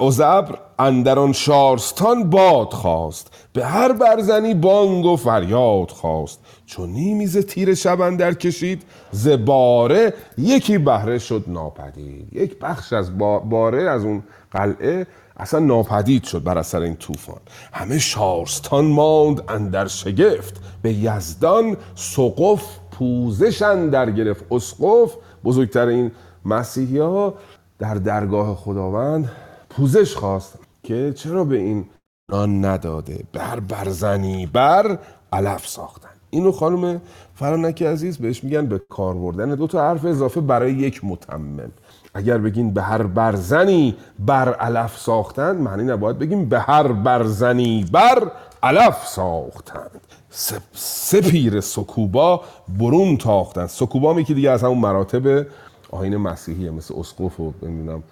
ازبر اندران شارستان باد خواست. به هر برزنی بانگ و فریاد خواست. چون نیمیز تیر شب اندر کشید ز باره یکی بهره شد ناپدید. یک بخش از با- باره از اون قلعه اصلا ناپدید شد بر اثر این طوفان. همه شارستان ماند اندر شگفت به یزدان سقف پوزش اندر گرفت. اسقف بزرگترین مسیحی ها در درگاه خداوند پوزش خواست که چرا به این نان نداده؟ بر برزنی بر علف ساختن. اینو خانم فرانک عزیز بهش میگن به کار بردن. دو تا حرف اضافه برای یک متمم. اگر بگین به هر برزنی بر علف ساختن معنی نباید بگیم به هر برزنی بر علف ساختند سه, سه پیر سکوبا برون تاختند سکوبا هم یکی دیگه از همون مراتب آین مسیحیه مثل اسقف و نمی‌دونم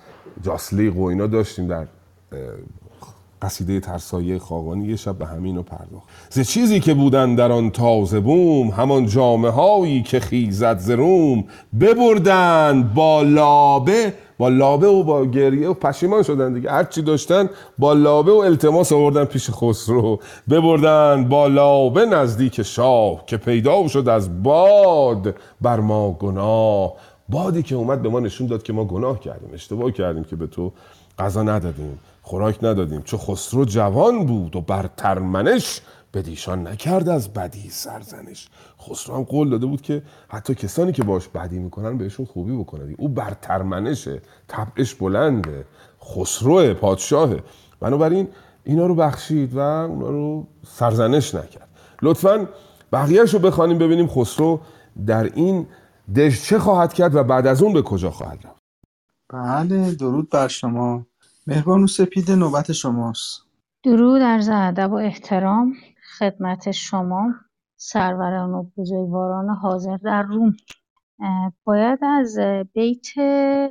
جاسلیق و اینا داشتیم در قصیده ترسایه خاقانی یه شب به همین پرداخت. ز چیزی که بودن در آن تازه بوم همان جامه هایی که خیزد ز روم ببردند با لابه با لابه و با گریه و پشیمان شدن دیگه. هر چی داشتن با لابه و التماس آوردن پیش خسرو. ببردن با لابه نزدیک شاه که پیدا شد از باد بر ما گناه. بادی که اومد به ما نشون داد که ما گناه کردیم اشتباه کردیم که به تو غذا ندادیم. خوراک ندادیم. چو خسرو جوان بود و بر ترمنش بدیشان نکرد از بدی سرزنش. خسرو هم قول داده بود که حتی کسانی که باش بدی می‌کنن بهشون خوبی بکنه او بر ترمنشه طبعش بلنده خسرو پادشاهه. بنابراین اینا رو بخشید و اونا رو سرزنش نکرد. لطفا بقیهش رو بخوانیم ببینیم خسرو در این دژ چه خواهد کرد و بعد از اون به کجا خواهد رفت. بله درود بر شما. مهربان سپید نوبت شماست. درود عرض ادب و احترام. خدمت شما سروران و بزرگواران حاضر در روم. باید از بیت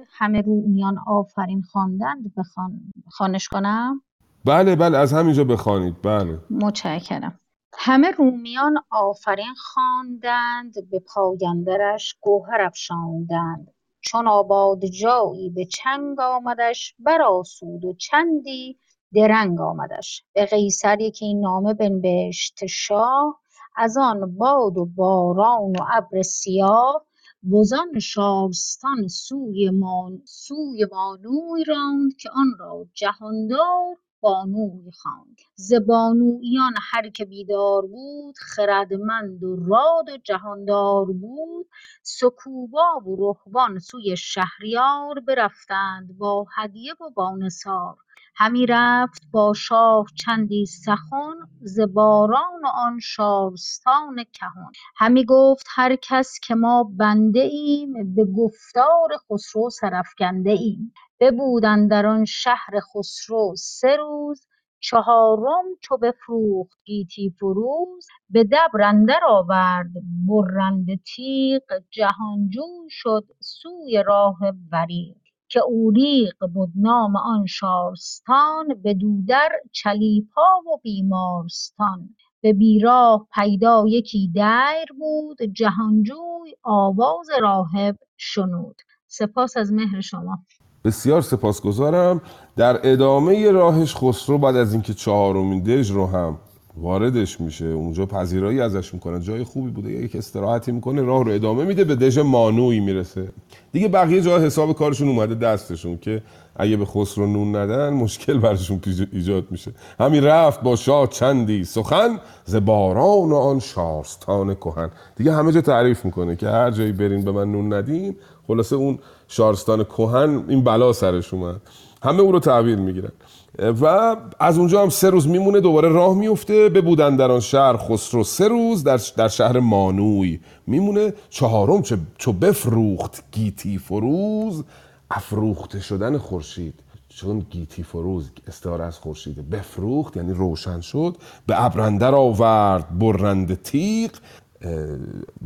همه رومیان آفرین خواندند بخوان خانش کنم؟ بله بله از همینجا بخوانید. بله. متشکرم. همه رومیان آفرین خواندند به پاگندرش گوهر افشاندند. چون آباد جایی به چنگ آمدش برآسود و چندی درنگ آمدش. به قیصر یکی نامه بنبشت شاه از آن باد و باران و ابر سیاه وزان شارستان سوی مان سوی بانوی راند که آن را جهاندار بانوی خواند ز بانویان هر که بیدار بود خردمند و راد و جهاندار بود. سکوبا و رهبان سوی شهریار برفتند با هدیه و با نثار همی رفت با شاه چندی سخن ز باران آن شارستان کهن. همی گفت هر کس که ما بنده ایم به گفتار خسرو سرافکنده ایم. ببود اندر آن شهر خسرو سه روز چهارم چو بفروخت گیتی فروز. به دبر اندر آورد برنده تیغ جهانجوی شد سوی راه وریغ که اوریغ بد نام آن شارستان بدو در چلیپا و بیمارستان. به بیراه پیدا یکی دیر بود جهانجوی آواز راهب شنود. سپاس از مهر شما. بسیار سپاسگزارم. در ادامه راهش خسرو بعد از اینکه چهارمین دژ رو هم واردش میشه. اونجا پذیرایی ازش می‌کنه جای خوبی بوده. یک استراحتی می‌کنه راه رو ادامه میده به دژ مانوی می‌رسه. دیگه بقیه جا حساب کارشون اومده دستشون که اگه به خسرو نون ندن مشکل برشون ایجاد میشه. همین رفت با شاه چندی سخن ز باران و آن شارستان کهن. دیگه همه جا تعریف می‌کنه که هر جایی برین به من نون ندین. خلاصه اون شارستان کهن این بلا سرش اومد. همه او رو تعبیر می‌گیرن. و از اونجا هم سه روز میمونه دوباره راه میفته به بودن در آن شهر خسرو. سه روز در, در شهر مانوی میمونه. چهارم چه چو بفروخت گیتی فروز افروخته شدن خورشید. چون گیتی فروز استعاره از خورشید بفروخت یعنی روشن شد به ابرندر آورد برنده تیغ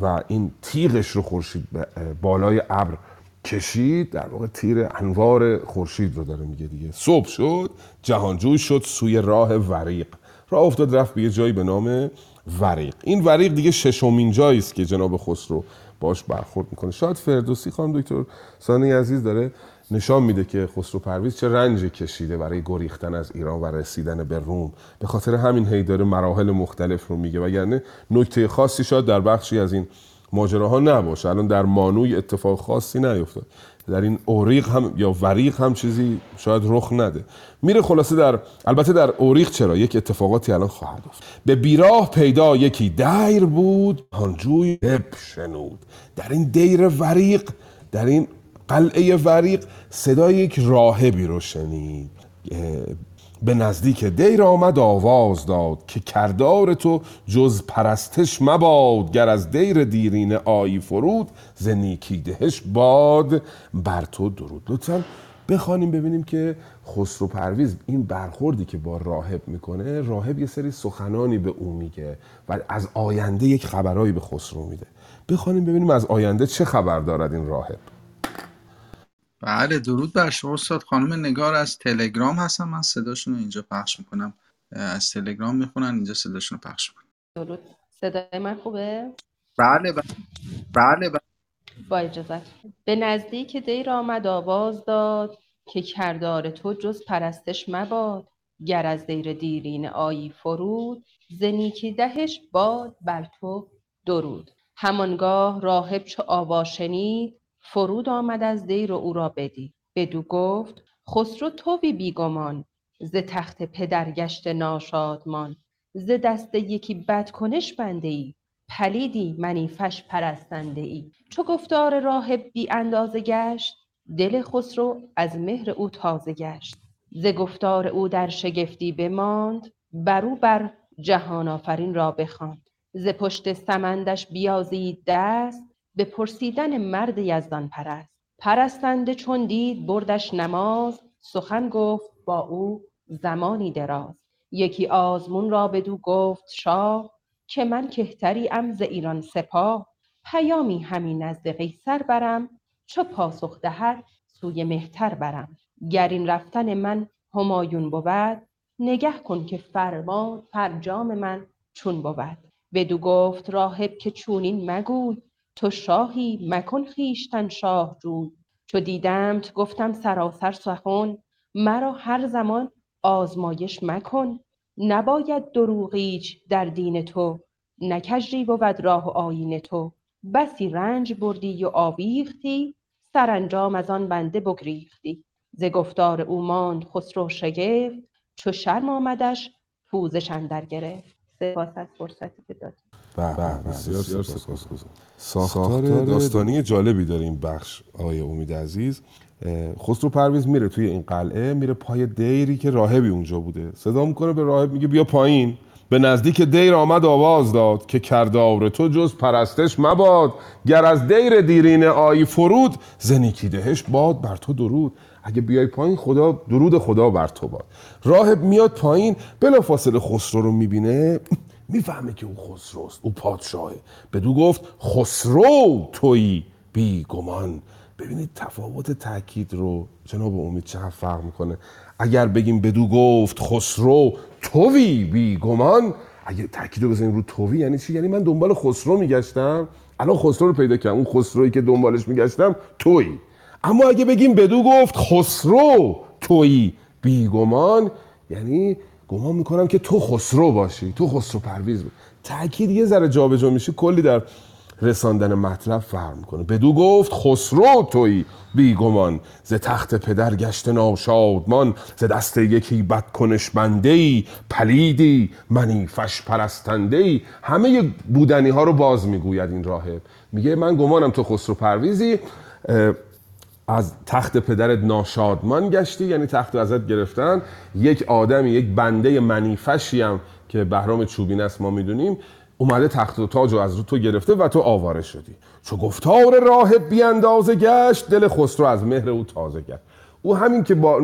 و این تیغش رو خورشید بالای ابر کشید در واقع تیر انوار خورشید رو داره میگه دیگه. صبح شد جهانجوی شد سوی راه وریق. راه افتاد رفت به یه جایی به نام وریق. این وریق دیگه ششمین جایی است که جناب خسرو باش برخورد می‌کنه. شاید فردوسی خانم دکتر سانی عزیز داره نشان میده که خسرو پرویز چه رنجی کشیده برای گریختن از ایران و رسیدن به روم. به خاطر همین هی داره مراحل مختلف رو میگه. وگرنه نکته خاصی شاید در بخشی از این ماجراها نباشه. الان در مانوی اتفاق خاصی نیفتاد. در این اوریق هم یا وریق هم چیزی شاید رخ نده. میره خلاصه در البته در اوریق چرا؟ یک اتفاقاتی الان خواهد افتاد. به بیراه پیدا یکی دیر بود هانجوی شنود. در این دیر وریق در این قلعه وریق صدای یک راهبی رو شنید. به نزدیک دیر آمد آواز داد که کردار تو جز پرستش مباد گر از دیر دیرین آیی فرود ز نیکی دهش باد. بر تو درود. لطفا بخوانیم ببینیم که خسرو پرویز این برخوردی که با راهب می‌کنه راهب یه سری سخنانی به او میگه و از آینده یک خبرایی به خسرو میده. بخوانیم ببینیم از آینده چه خبر دارد این راهب. بله درود بر شما استاد. خانم نگار از تلگرام هستن من صداشون رو اینجا پخش می‌کنم. از تلگرام می‌خونن اینجا صداشون رو پخش می‌کنم درود. صدای من خوبه؟ بله بله. بله, بله. با اجازت به نزدیک دیر آمد آواز داد که کردار تو جز پرستش مباد. گر از دیر دیرین آیی فرود ز نیکی دهش باد بر تو درود. همانگاه راهب چو آوا شنید فرود آمد از دیر و او را بدید. بدو گفت خسرو تویی بیگمان. ز تخت پدر گشته ناشادمان. ز دست یکی بدکنش بنده ای. پلیدی منیفش پرستنده ای. چو گفتار راهب بی اندازه گشت دل خسرو از مهر او تازه گشت. ز گفتار او در شگفتی بماند بر او بر جهان آفرین را بخواند. ز پشت سمندش بیازید دست به پرسیدن مرد یزدان پرست پرستنده چون دید بردش نماز سخن گفت با او زمانی دراز. یکی آزمون را بدو گفت شاه که من کهتری ام ز ایران سپاه. پیامی همی نزد قیصر برم چو پاسخ دهد سوی مهتر برم. گر این رفتن من همایون بود نگه کن که فرمان فرجام من چون بود. بدو گفت راهب که چونین مگوی تو شاهی مکن خویشتن شاه روی چو دیدمت گفتم سراسر سخن مرا هر زمان آزمایش مکن. نباید دروغ ایچ در دین تو کژی بود راه و آیین تو. بسی رنج بردی و آویختی سرانجام از آن بنده بگریختی. ز گفتار او ماند خسرو شگفت چو شرم آمدش پوزش اندر گرفت. سپاس از فرصتی که به بسیار سپاسگزارم ساختار داستانی جالبی داره این بخش آقای امید عزیز. خسرو پرویز میره توی این قلعه میره پای دیری که راهبی اونجا بوده. صدا می‌کنه به راهب میگه بیا پایین. به نزدیک دیر آمد آواز داد که کردار تو جز پرستش مباد. گر از دیر دیرین آیی فرود زنیکی دهش باد بر تو درود. اگه بیای پایین خدا درود خدا بر تو باد. راهب میاد پایین بلافاصله خسرو رو می‌بینه. می‌فهمه که او خسروست او پادشاهه. بدو گفت خسرو تویی بی گمان. ببینید تفاوت تاکید رو جناب امید چقدر فرق می‌کنه. اگر بگیم بدو گفت خسرو توی بی گمان اگه تاکید رو بزنیم رو توی یعنی چی؟ یعنی من دنبال خسرو میگشتم الان خسرو رو پیدا کردم. اون خسرویی که دنبالش میگشتم توی. اما اگه بگیم بدو گفت خسرو توی بی گمان یعنی گمان می‌کنم که تو خسرو باشی تو خسرو پرویز باشی. تاکید یه ذره جابجا میشه کلی در رساندن مطلب فرق می‌کنه. بدو گفت خسرو توی بیگمان. ز تخت پدر گشت ناشادمان. ز دست یکی بد کنش بنده ای پلیدی منیفش پرستنده ای همه بودنی ها رو باز می‌گوید این راهب. میگه من گمانم تو خسرو پرویزی. از تخت پدرت ناشادمان گشتی یعنی تخت ازت گرفتن. یک آدمی یک بنده منیفشی هم که بهرام چوبین است ما می‌دونیم اومده تخت و تاج رو از رو تو گرفته و تو آواره شدی. چو گفتار راهب بیاندازه گشت دل خسرو از مهر او تازه گشت. او همین که با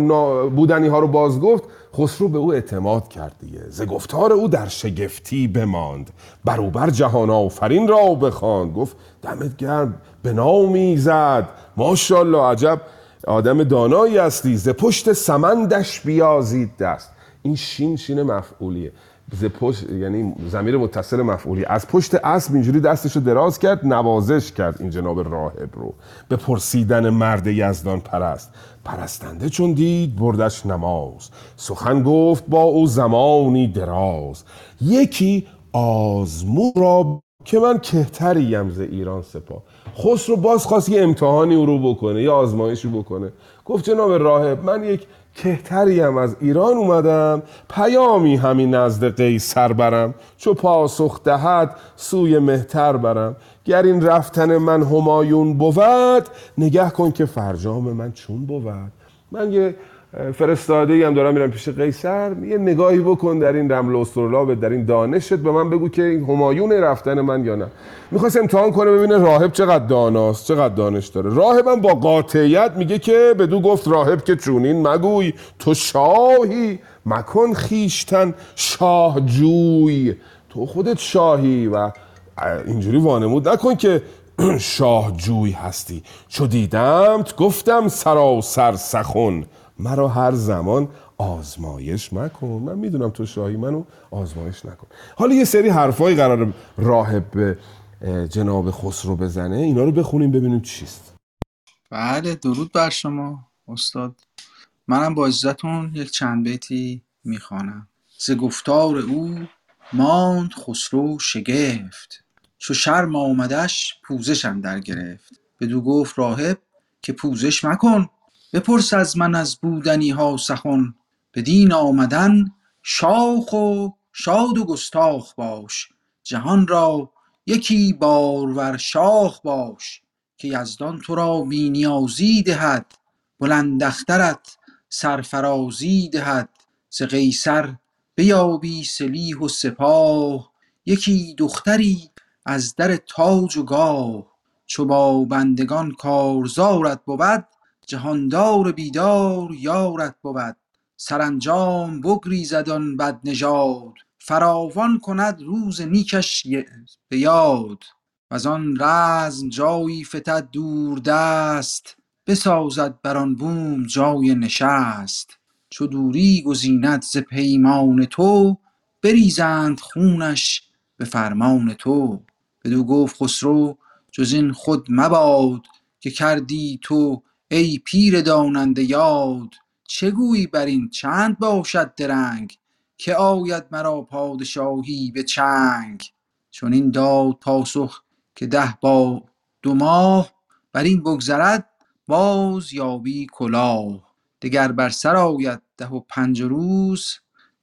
بودنی ها رو باز گفت خسرو به او اعتماد کرد دیگه. ز گفتار او در شگفتی بماند. بروبر جهان آفرین را بخواند. گفت دمت گرم به نامی زد ماشاءالله عجب. آدم دانایی هستی. ز پشت سمندش بیازید دست. این شین شین مفعولیه. ز پشت یعنی زمیر متصل مفعولی. از پشت اسب اینجوری دستشو دراز کرد نوازش کرد این جناب راهب رو. به پرسیدن مرد یزدان پرست. پرستنده چون دید بردش نماز. سخن گفت با او زمانی دراز. یکی آزمون را که من کهتریم ز ایران سپاه. خسرو باز خواست یه امتحانی او رو بکنه یه آزمایشی بکنه. گفت جناب راهب من یک کهتریم از ایران اومدم پیامی همین نزد قیصر برم چو پاسخ دهد سوی مهتر برم. گر این رفتن من همایون بود نگه کن که فرجام من چون بود. من یه فرستاده هم دارم میرم پیش قیصر. یه نگاهی بکن در این رمل استرلاب در این دانشت به من بگو که این همایون رفتن من یا نه. می‌خواست امتحان کنه ببینه راهب چقدر داناست چقدر دانش داره. راهبم با قاطعیت میگه که بدو گفت راهب که چونین مگوی. تو شاهی مکن خیشتن شاه جوی تو خودت شاهی و اینجوری وانمود نکن که *clears throat* شاه جوی هستی. چو دیدمت گفتم سراسر سخن. مرا هر زمان آزمایش مکن. من می‌دونم تو شاهی منو آزمایش نکن. حالا یه سری حرفایی قرار راهب به جناب خسرو بزنه. اینا رو بخونیم ببینیم چیست. بله درود بر شما استاد. منم با اجازهتون یک چند بیتی می‌خوانم. ز گفتار او ماند خسرو شگفت. چو شرم آمدش پوزش در گرفت بدو گفت راهب که پوزش مکن. بپرس از من از بودنی ها سخن. بدین آمدن شاخ و شاد و گستاخ باش. جهان را یکی بارور شاه باش که یزدان تو را بی نیازی دهد. بلند اخترت سرفرازی دهد. ز قیصر بیابی سلیح و سپاه. یکی دختری از در تاج و گاه. چو با بندگان کارزارت بود جهاندار بیدار یارت بود. سرانجام بگریزد آن بدنژاد. فراوان کند روز نیکش به یاد. وزان رزم جایی فتد دوردست بسازد بر آن بوم جای نشست. چو دوری گزیند ز پیمان تو بریزند خونش به فرمان تو. بدو گفت خسرو جز این خود مباد که کردی تو ای پیر داننده یاد چه گویی بر این چند باشد درنگ که آید مرا پادشاهی به چنگ؟ چنین داد پاسخ که ده با دو ماه بر این بگذرد باز یابی کلاه. دگر بر سر آید ده و پنج روز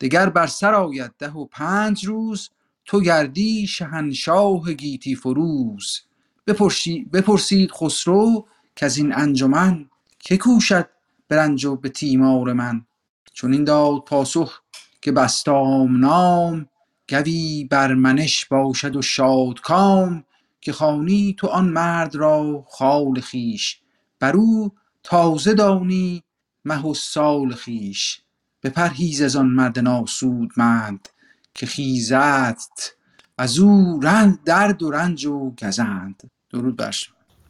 دگر بر سر آید ده و پنج روز تو گردی شهنشاه گیتی فروز. بپرسی- بپرسید خسرو کز این انجمن که کوشد به رنج و به تیمار من؟ چنین داد پاسخ که بسطام نام گوی برمنش باشد و شادکام که خوانی تو آن مرد را خال خویش. بر او تازه دانی مه و سال خویش. بپرهیز از آن مرد ناسودمند که خیزدت از او رنج درد و رنج و گزند. درود بر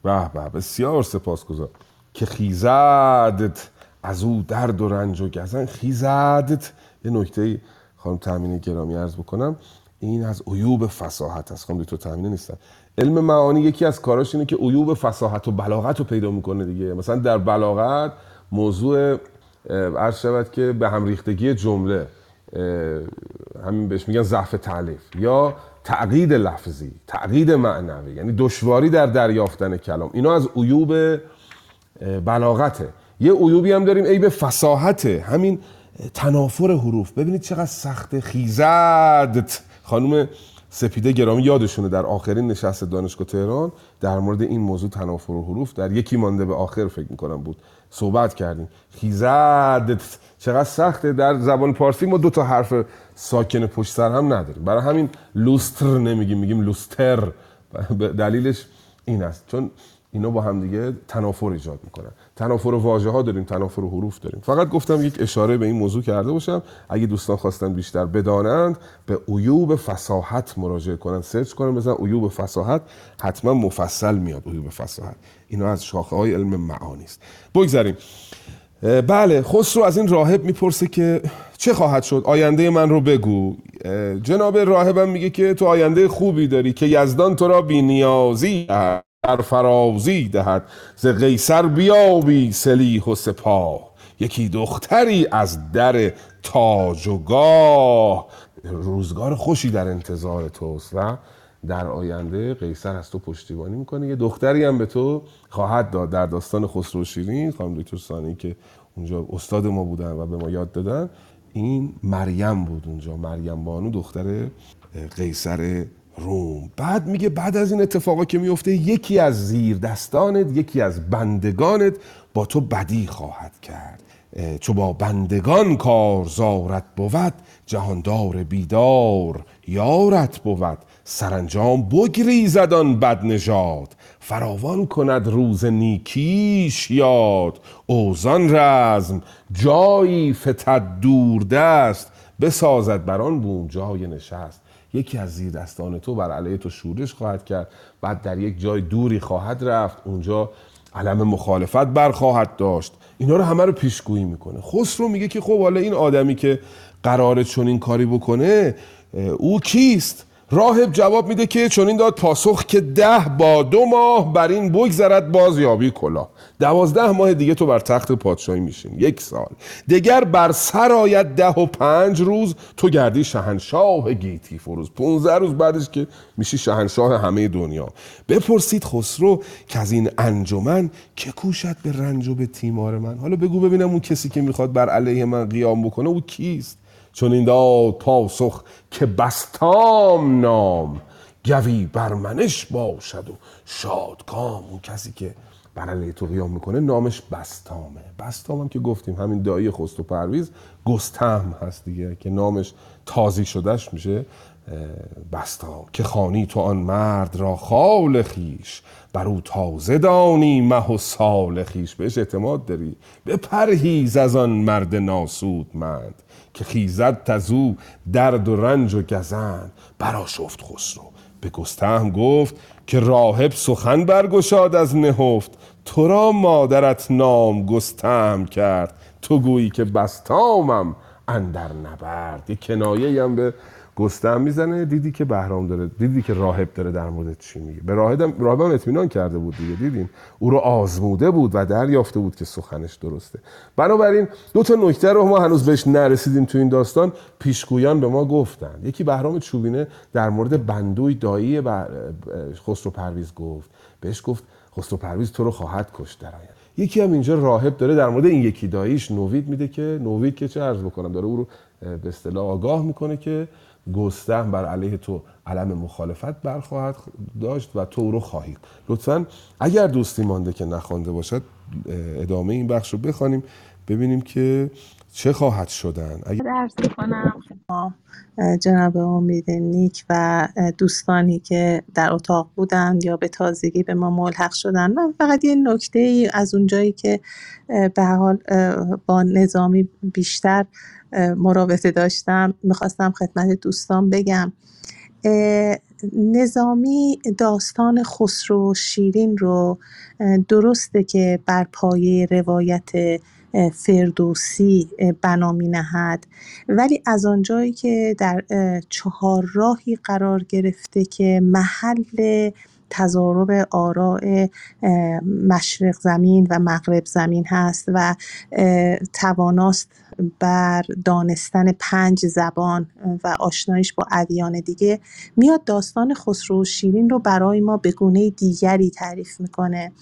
به به. بسیار سپاسگزار که خیزدت از او درد و رنج و گزن. خیزدت. یه نکته خانم تامینی گرامی عرض بکنم. این از عیوب فصاحت است. خانم دکتر تامینی نیستن. علم معانی یکی از کاراش اینه که عیوب فصاحت و بلاغت رو پیدا می‌کنه دیگه. مثلا در بلاغت موضوع عرض شود که به هم ریختگی جمله همین بهش میگن ضعف تعلیف یا تعقید لفظی تعقید معنوی یعنی دشواری در دریافتن کلام. اینا از عیوب بلاغته. یه عیوبی هم داریم عیب فساحته همین تنافر حروف. ببینید چقدر سخته خیزدت خانم سپیده گرامی یادشونه در آخرین نشست دانشگاه تهران در مورد این موضوع تنافر حروف در یکی مانده به آخر فکر می‌کنم بود. صحبت کردیم. خیزدت چقدر سخته. در زبان پارسی ما دو تا حرف ساکن پشت سر هم نداریم. برای همین لوستر نمیگیم میگیم لوستر دلیلش این است. چون اینا با هم دیگه تنافر ایجاد می‌کنن. تنافر واژه ها داریم تنافر حروف داریم. فقط گفتم یک اشاره به این موضوع کرده باشم. اگه دوستان خواستن بیشتر بدانند به عیوب فصاحت مراجعه کنن. سرچ کنن بزن عیوب فصاحت. حتما مفصل میاد عیوب فصاحت. اینا از شاخه های علم معانی است. بگذاریم. بله خسرو از این راهب می‌پرسه که چه خواهد شد؟ آینده من رو بگو. جناب راهبم میگه که تو آینده خوبی داری که یزدان تو را بی نیازی در فرازی دهد. ز قیصر بیابی سلیح و سپاه. یکی دختری از در تاج و گاه. روزگار خوشی در انتظار توست و در آینده قیصر از تو پشتیبانی می‌کنه. یه دختری هم به تو خواهد داد در داستان خسرو شیرین خانم دکتر سانی که اونجا استاد ما بودن و به ما یاد دادن. این مریم بود اونجا مریم بانو دختر قیصر روم. بعد میگه بعد از این اتفاقا که میفته یکی از زیر دستانت یکی از بندگانت با تو بدی خواهد کرد. چو با بندگان کارزارت بود جهاندار بیدار یارت بود. سرانجام بگریزد آن بد نژاد فراوان کند روز نیکیش یاد. اوزان رزم جایی فتد دور دست. بسازد بر آن بوم جای نشست. یکی از زیر دستان تو بر علیه تو شورش خواهد کرد. بعد در یک جای دوری خواهد رفت. اونجا علم مخالفت برخواهد داشت. اینا رو همه رو پیشگویی می‌کنه. خسرو میگه که خب حالا این آدمی که قراره چنین کاری بکنه او کیست؟ راهب جواب میده که چون این داد پاسخ که ده با دو ماه بر این بگذرد باز یابی کلا دوازده ماه دیگه تو بر تخت پادشاهی میشین. یک سال. دگر بر سر آید ده و پنج روز تو گردی شهنشاه گیتی فروز. 15 روز بعدش که میشی شهنشاه همه دنیا. بپرسید خسرو که از این انجمن که کوشد به رنج و به تیمار من. حالا بگو ببینم اون کسی که می‌خواد بر علیه من قیام بکنه او کیست؟ چون این داد پاسخ که بستام نام. گوی برمنش باشد و شادکام. اون کسی که بر علیه تو قیام می‌کنه نامش بستامه. بستام هم که گفتیم همین دایی خست و پرویز گستهم هست دیگه که نامش تازی شدهش میشه بستام. که خانی تو آن مرد را خال خیش بر او تازه دانی مه و سال خیش بهش اعتماد داری بپرهیز از آن مرد ناسود مند که خیزد تزو درد و رنج و گزند. برا شفت خسرو. به گستهم گفت که راهب سخن برگشاد از نهفت. تو را مادرت نام گستهم کرد. تو گویی که بستامم اندر نبرد. یه کنایه هم به گستهم می‌زنه دیدی که بهرام داره دیدی که راهب داره در مورد چی میگه. به راهب راهب هم اطمینان کرده بود دیگه دیدین؟ او رو آزموده بود و دریافته بود که سخنش درسته. بنابراین دو تا نکته رو ما هنوز بهش نرسیدیم تو این داستان. پیشگویان به ما گفتن. یکی بهرام چوبینه در مورد بندوی دایی خسرو پرویز گفت. بهش گفت خسرو پرویز تو رو خواهد کشت در آینده. یکی هم اینجا راهب داره در مورد این یکی داییش نوید میده که نوید که چه عرض بکنم داره او رو به اصطلاح آگاه می‌کنه که گستهم بر علیه تو علم مخالفت برخواهد داشت و تو رو خواهید لطفا اگر دوستی مانده که نخوانده باشد ادامه این بخش رو بخوانیم ببینیم که چه خواهد شدن. اگر درس کنم. جناب امید نیک و دوستانی که در اتاق بودند یا به تازگی به ما ملحق شدن من فقط یه نکته ای از اونجایی که به حال با نظامی بیشتر مراوده داشتم می‌خواستم خدمت دوستان بگم. نظامی داستان خسرو شیرین رو درسته که بر پایه روایت فردوسی بنا نهد ولی از آنجایی که در چهار راهی قرار گرفته که محل تضارب آراء مشرق زمین و مغرب زمین هست و تواناست بر دانستن پنج زبان و آشنایش با ادیان دیگه میاد داستان خسرو و شیرین رو برای ما به گونه دیگری تعریف می‌کنه.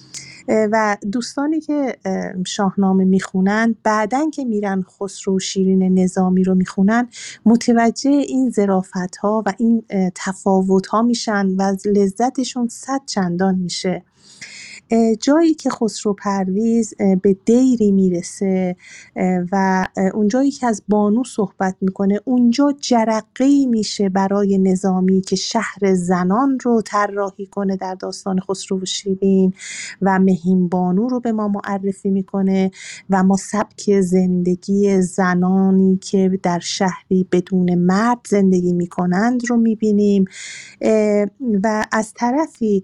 و دوستانی که شاهنامه می‌خونن بعدا که میرن خسرو و شیرین نظامی رو می‌خونن متوجه این ظرافت ها و این تفاوت ها میشن و لذتشون صد چندان میشه. جایی که خسرو پرویز به دیری می‌رسه و اونجایی که از بانو صحبت می‌کنه اونجا جرقه میشه برای نظامی که شهر زنان رو طراحی کنه در داستان خسرو و شیرین و مهین بانو رو به ما معرفی می‌کنه و ما سبک زندگی زنانی که در شهری بدون مرد زندگی می‌کنند رو می‌بینیم. و از طرفی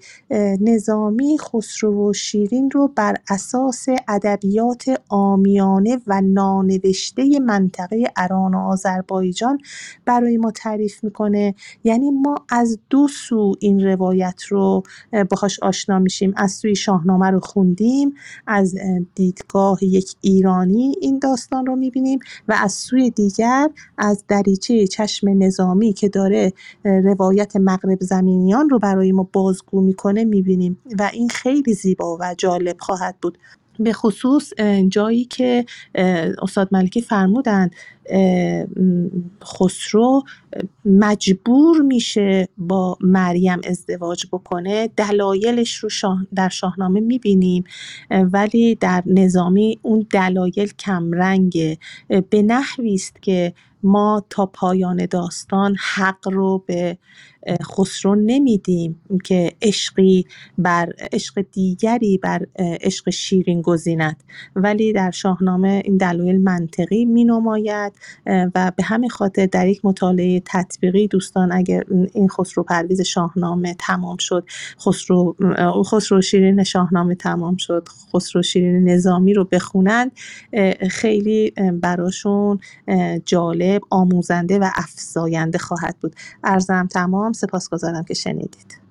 نظامی خسرو و شیرین رو بر اساس ادبیات عامیانه و نانوشته منطقه اران و آذربایجان برای ما تعریف می‌کنه. یعنی ما از دو سو این روایت رو باهاش آشنا میشیم. از سوی شاهنامه رو خوندیم از دیدگاه یک ایرانی این داستان رو می‌بینیم و از سوی دیگر از دریچه چشم نظامی که داره روایت مغرب زمینیان رو برای ما بازگو می‌کنه می‌بینیم. و این خیلی زیبا و جالب خواهد بود. به خصوص جایی که استاد ملکی فرمودن خسرو مجبور میشه با مریم ازدواج بکنه. دلایلش رو شاه در شاهنامه می‌بینیم ولی در نظامی اون دلایل کمرنگه. به نحوی است که ما تا پایان داستان حق رو به خسرو نمیدیم که عشقی بر عشق دیگری بر عشق شیرین گزیند. ولی در شاهنامه این دلایل منطقی می نماید و به همین خاطر در یک مطالعه تطبیقی دوستان اگر این خسرو پرویز شاهنامه تمام شد خسرو خسرو شیرین شاهنامه تمام شد خسرو شیرین نظامی رو بخونند خیلی براشون جالب آموزنده و افزاینده خواهد بود. ارزم تمام سپاسگزارم که شنیدید.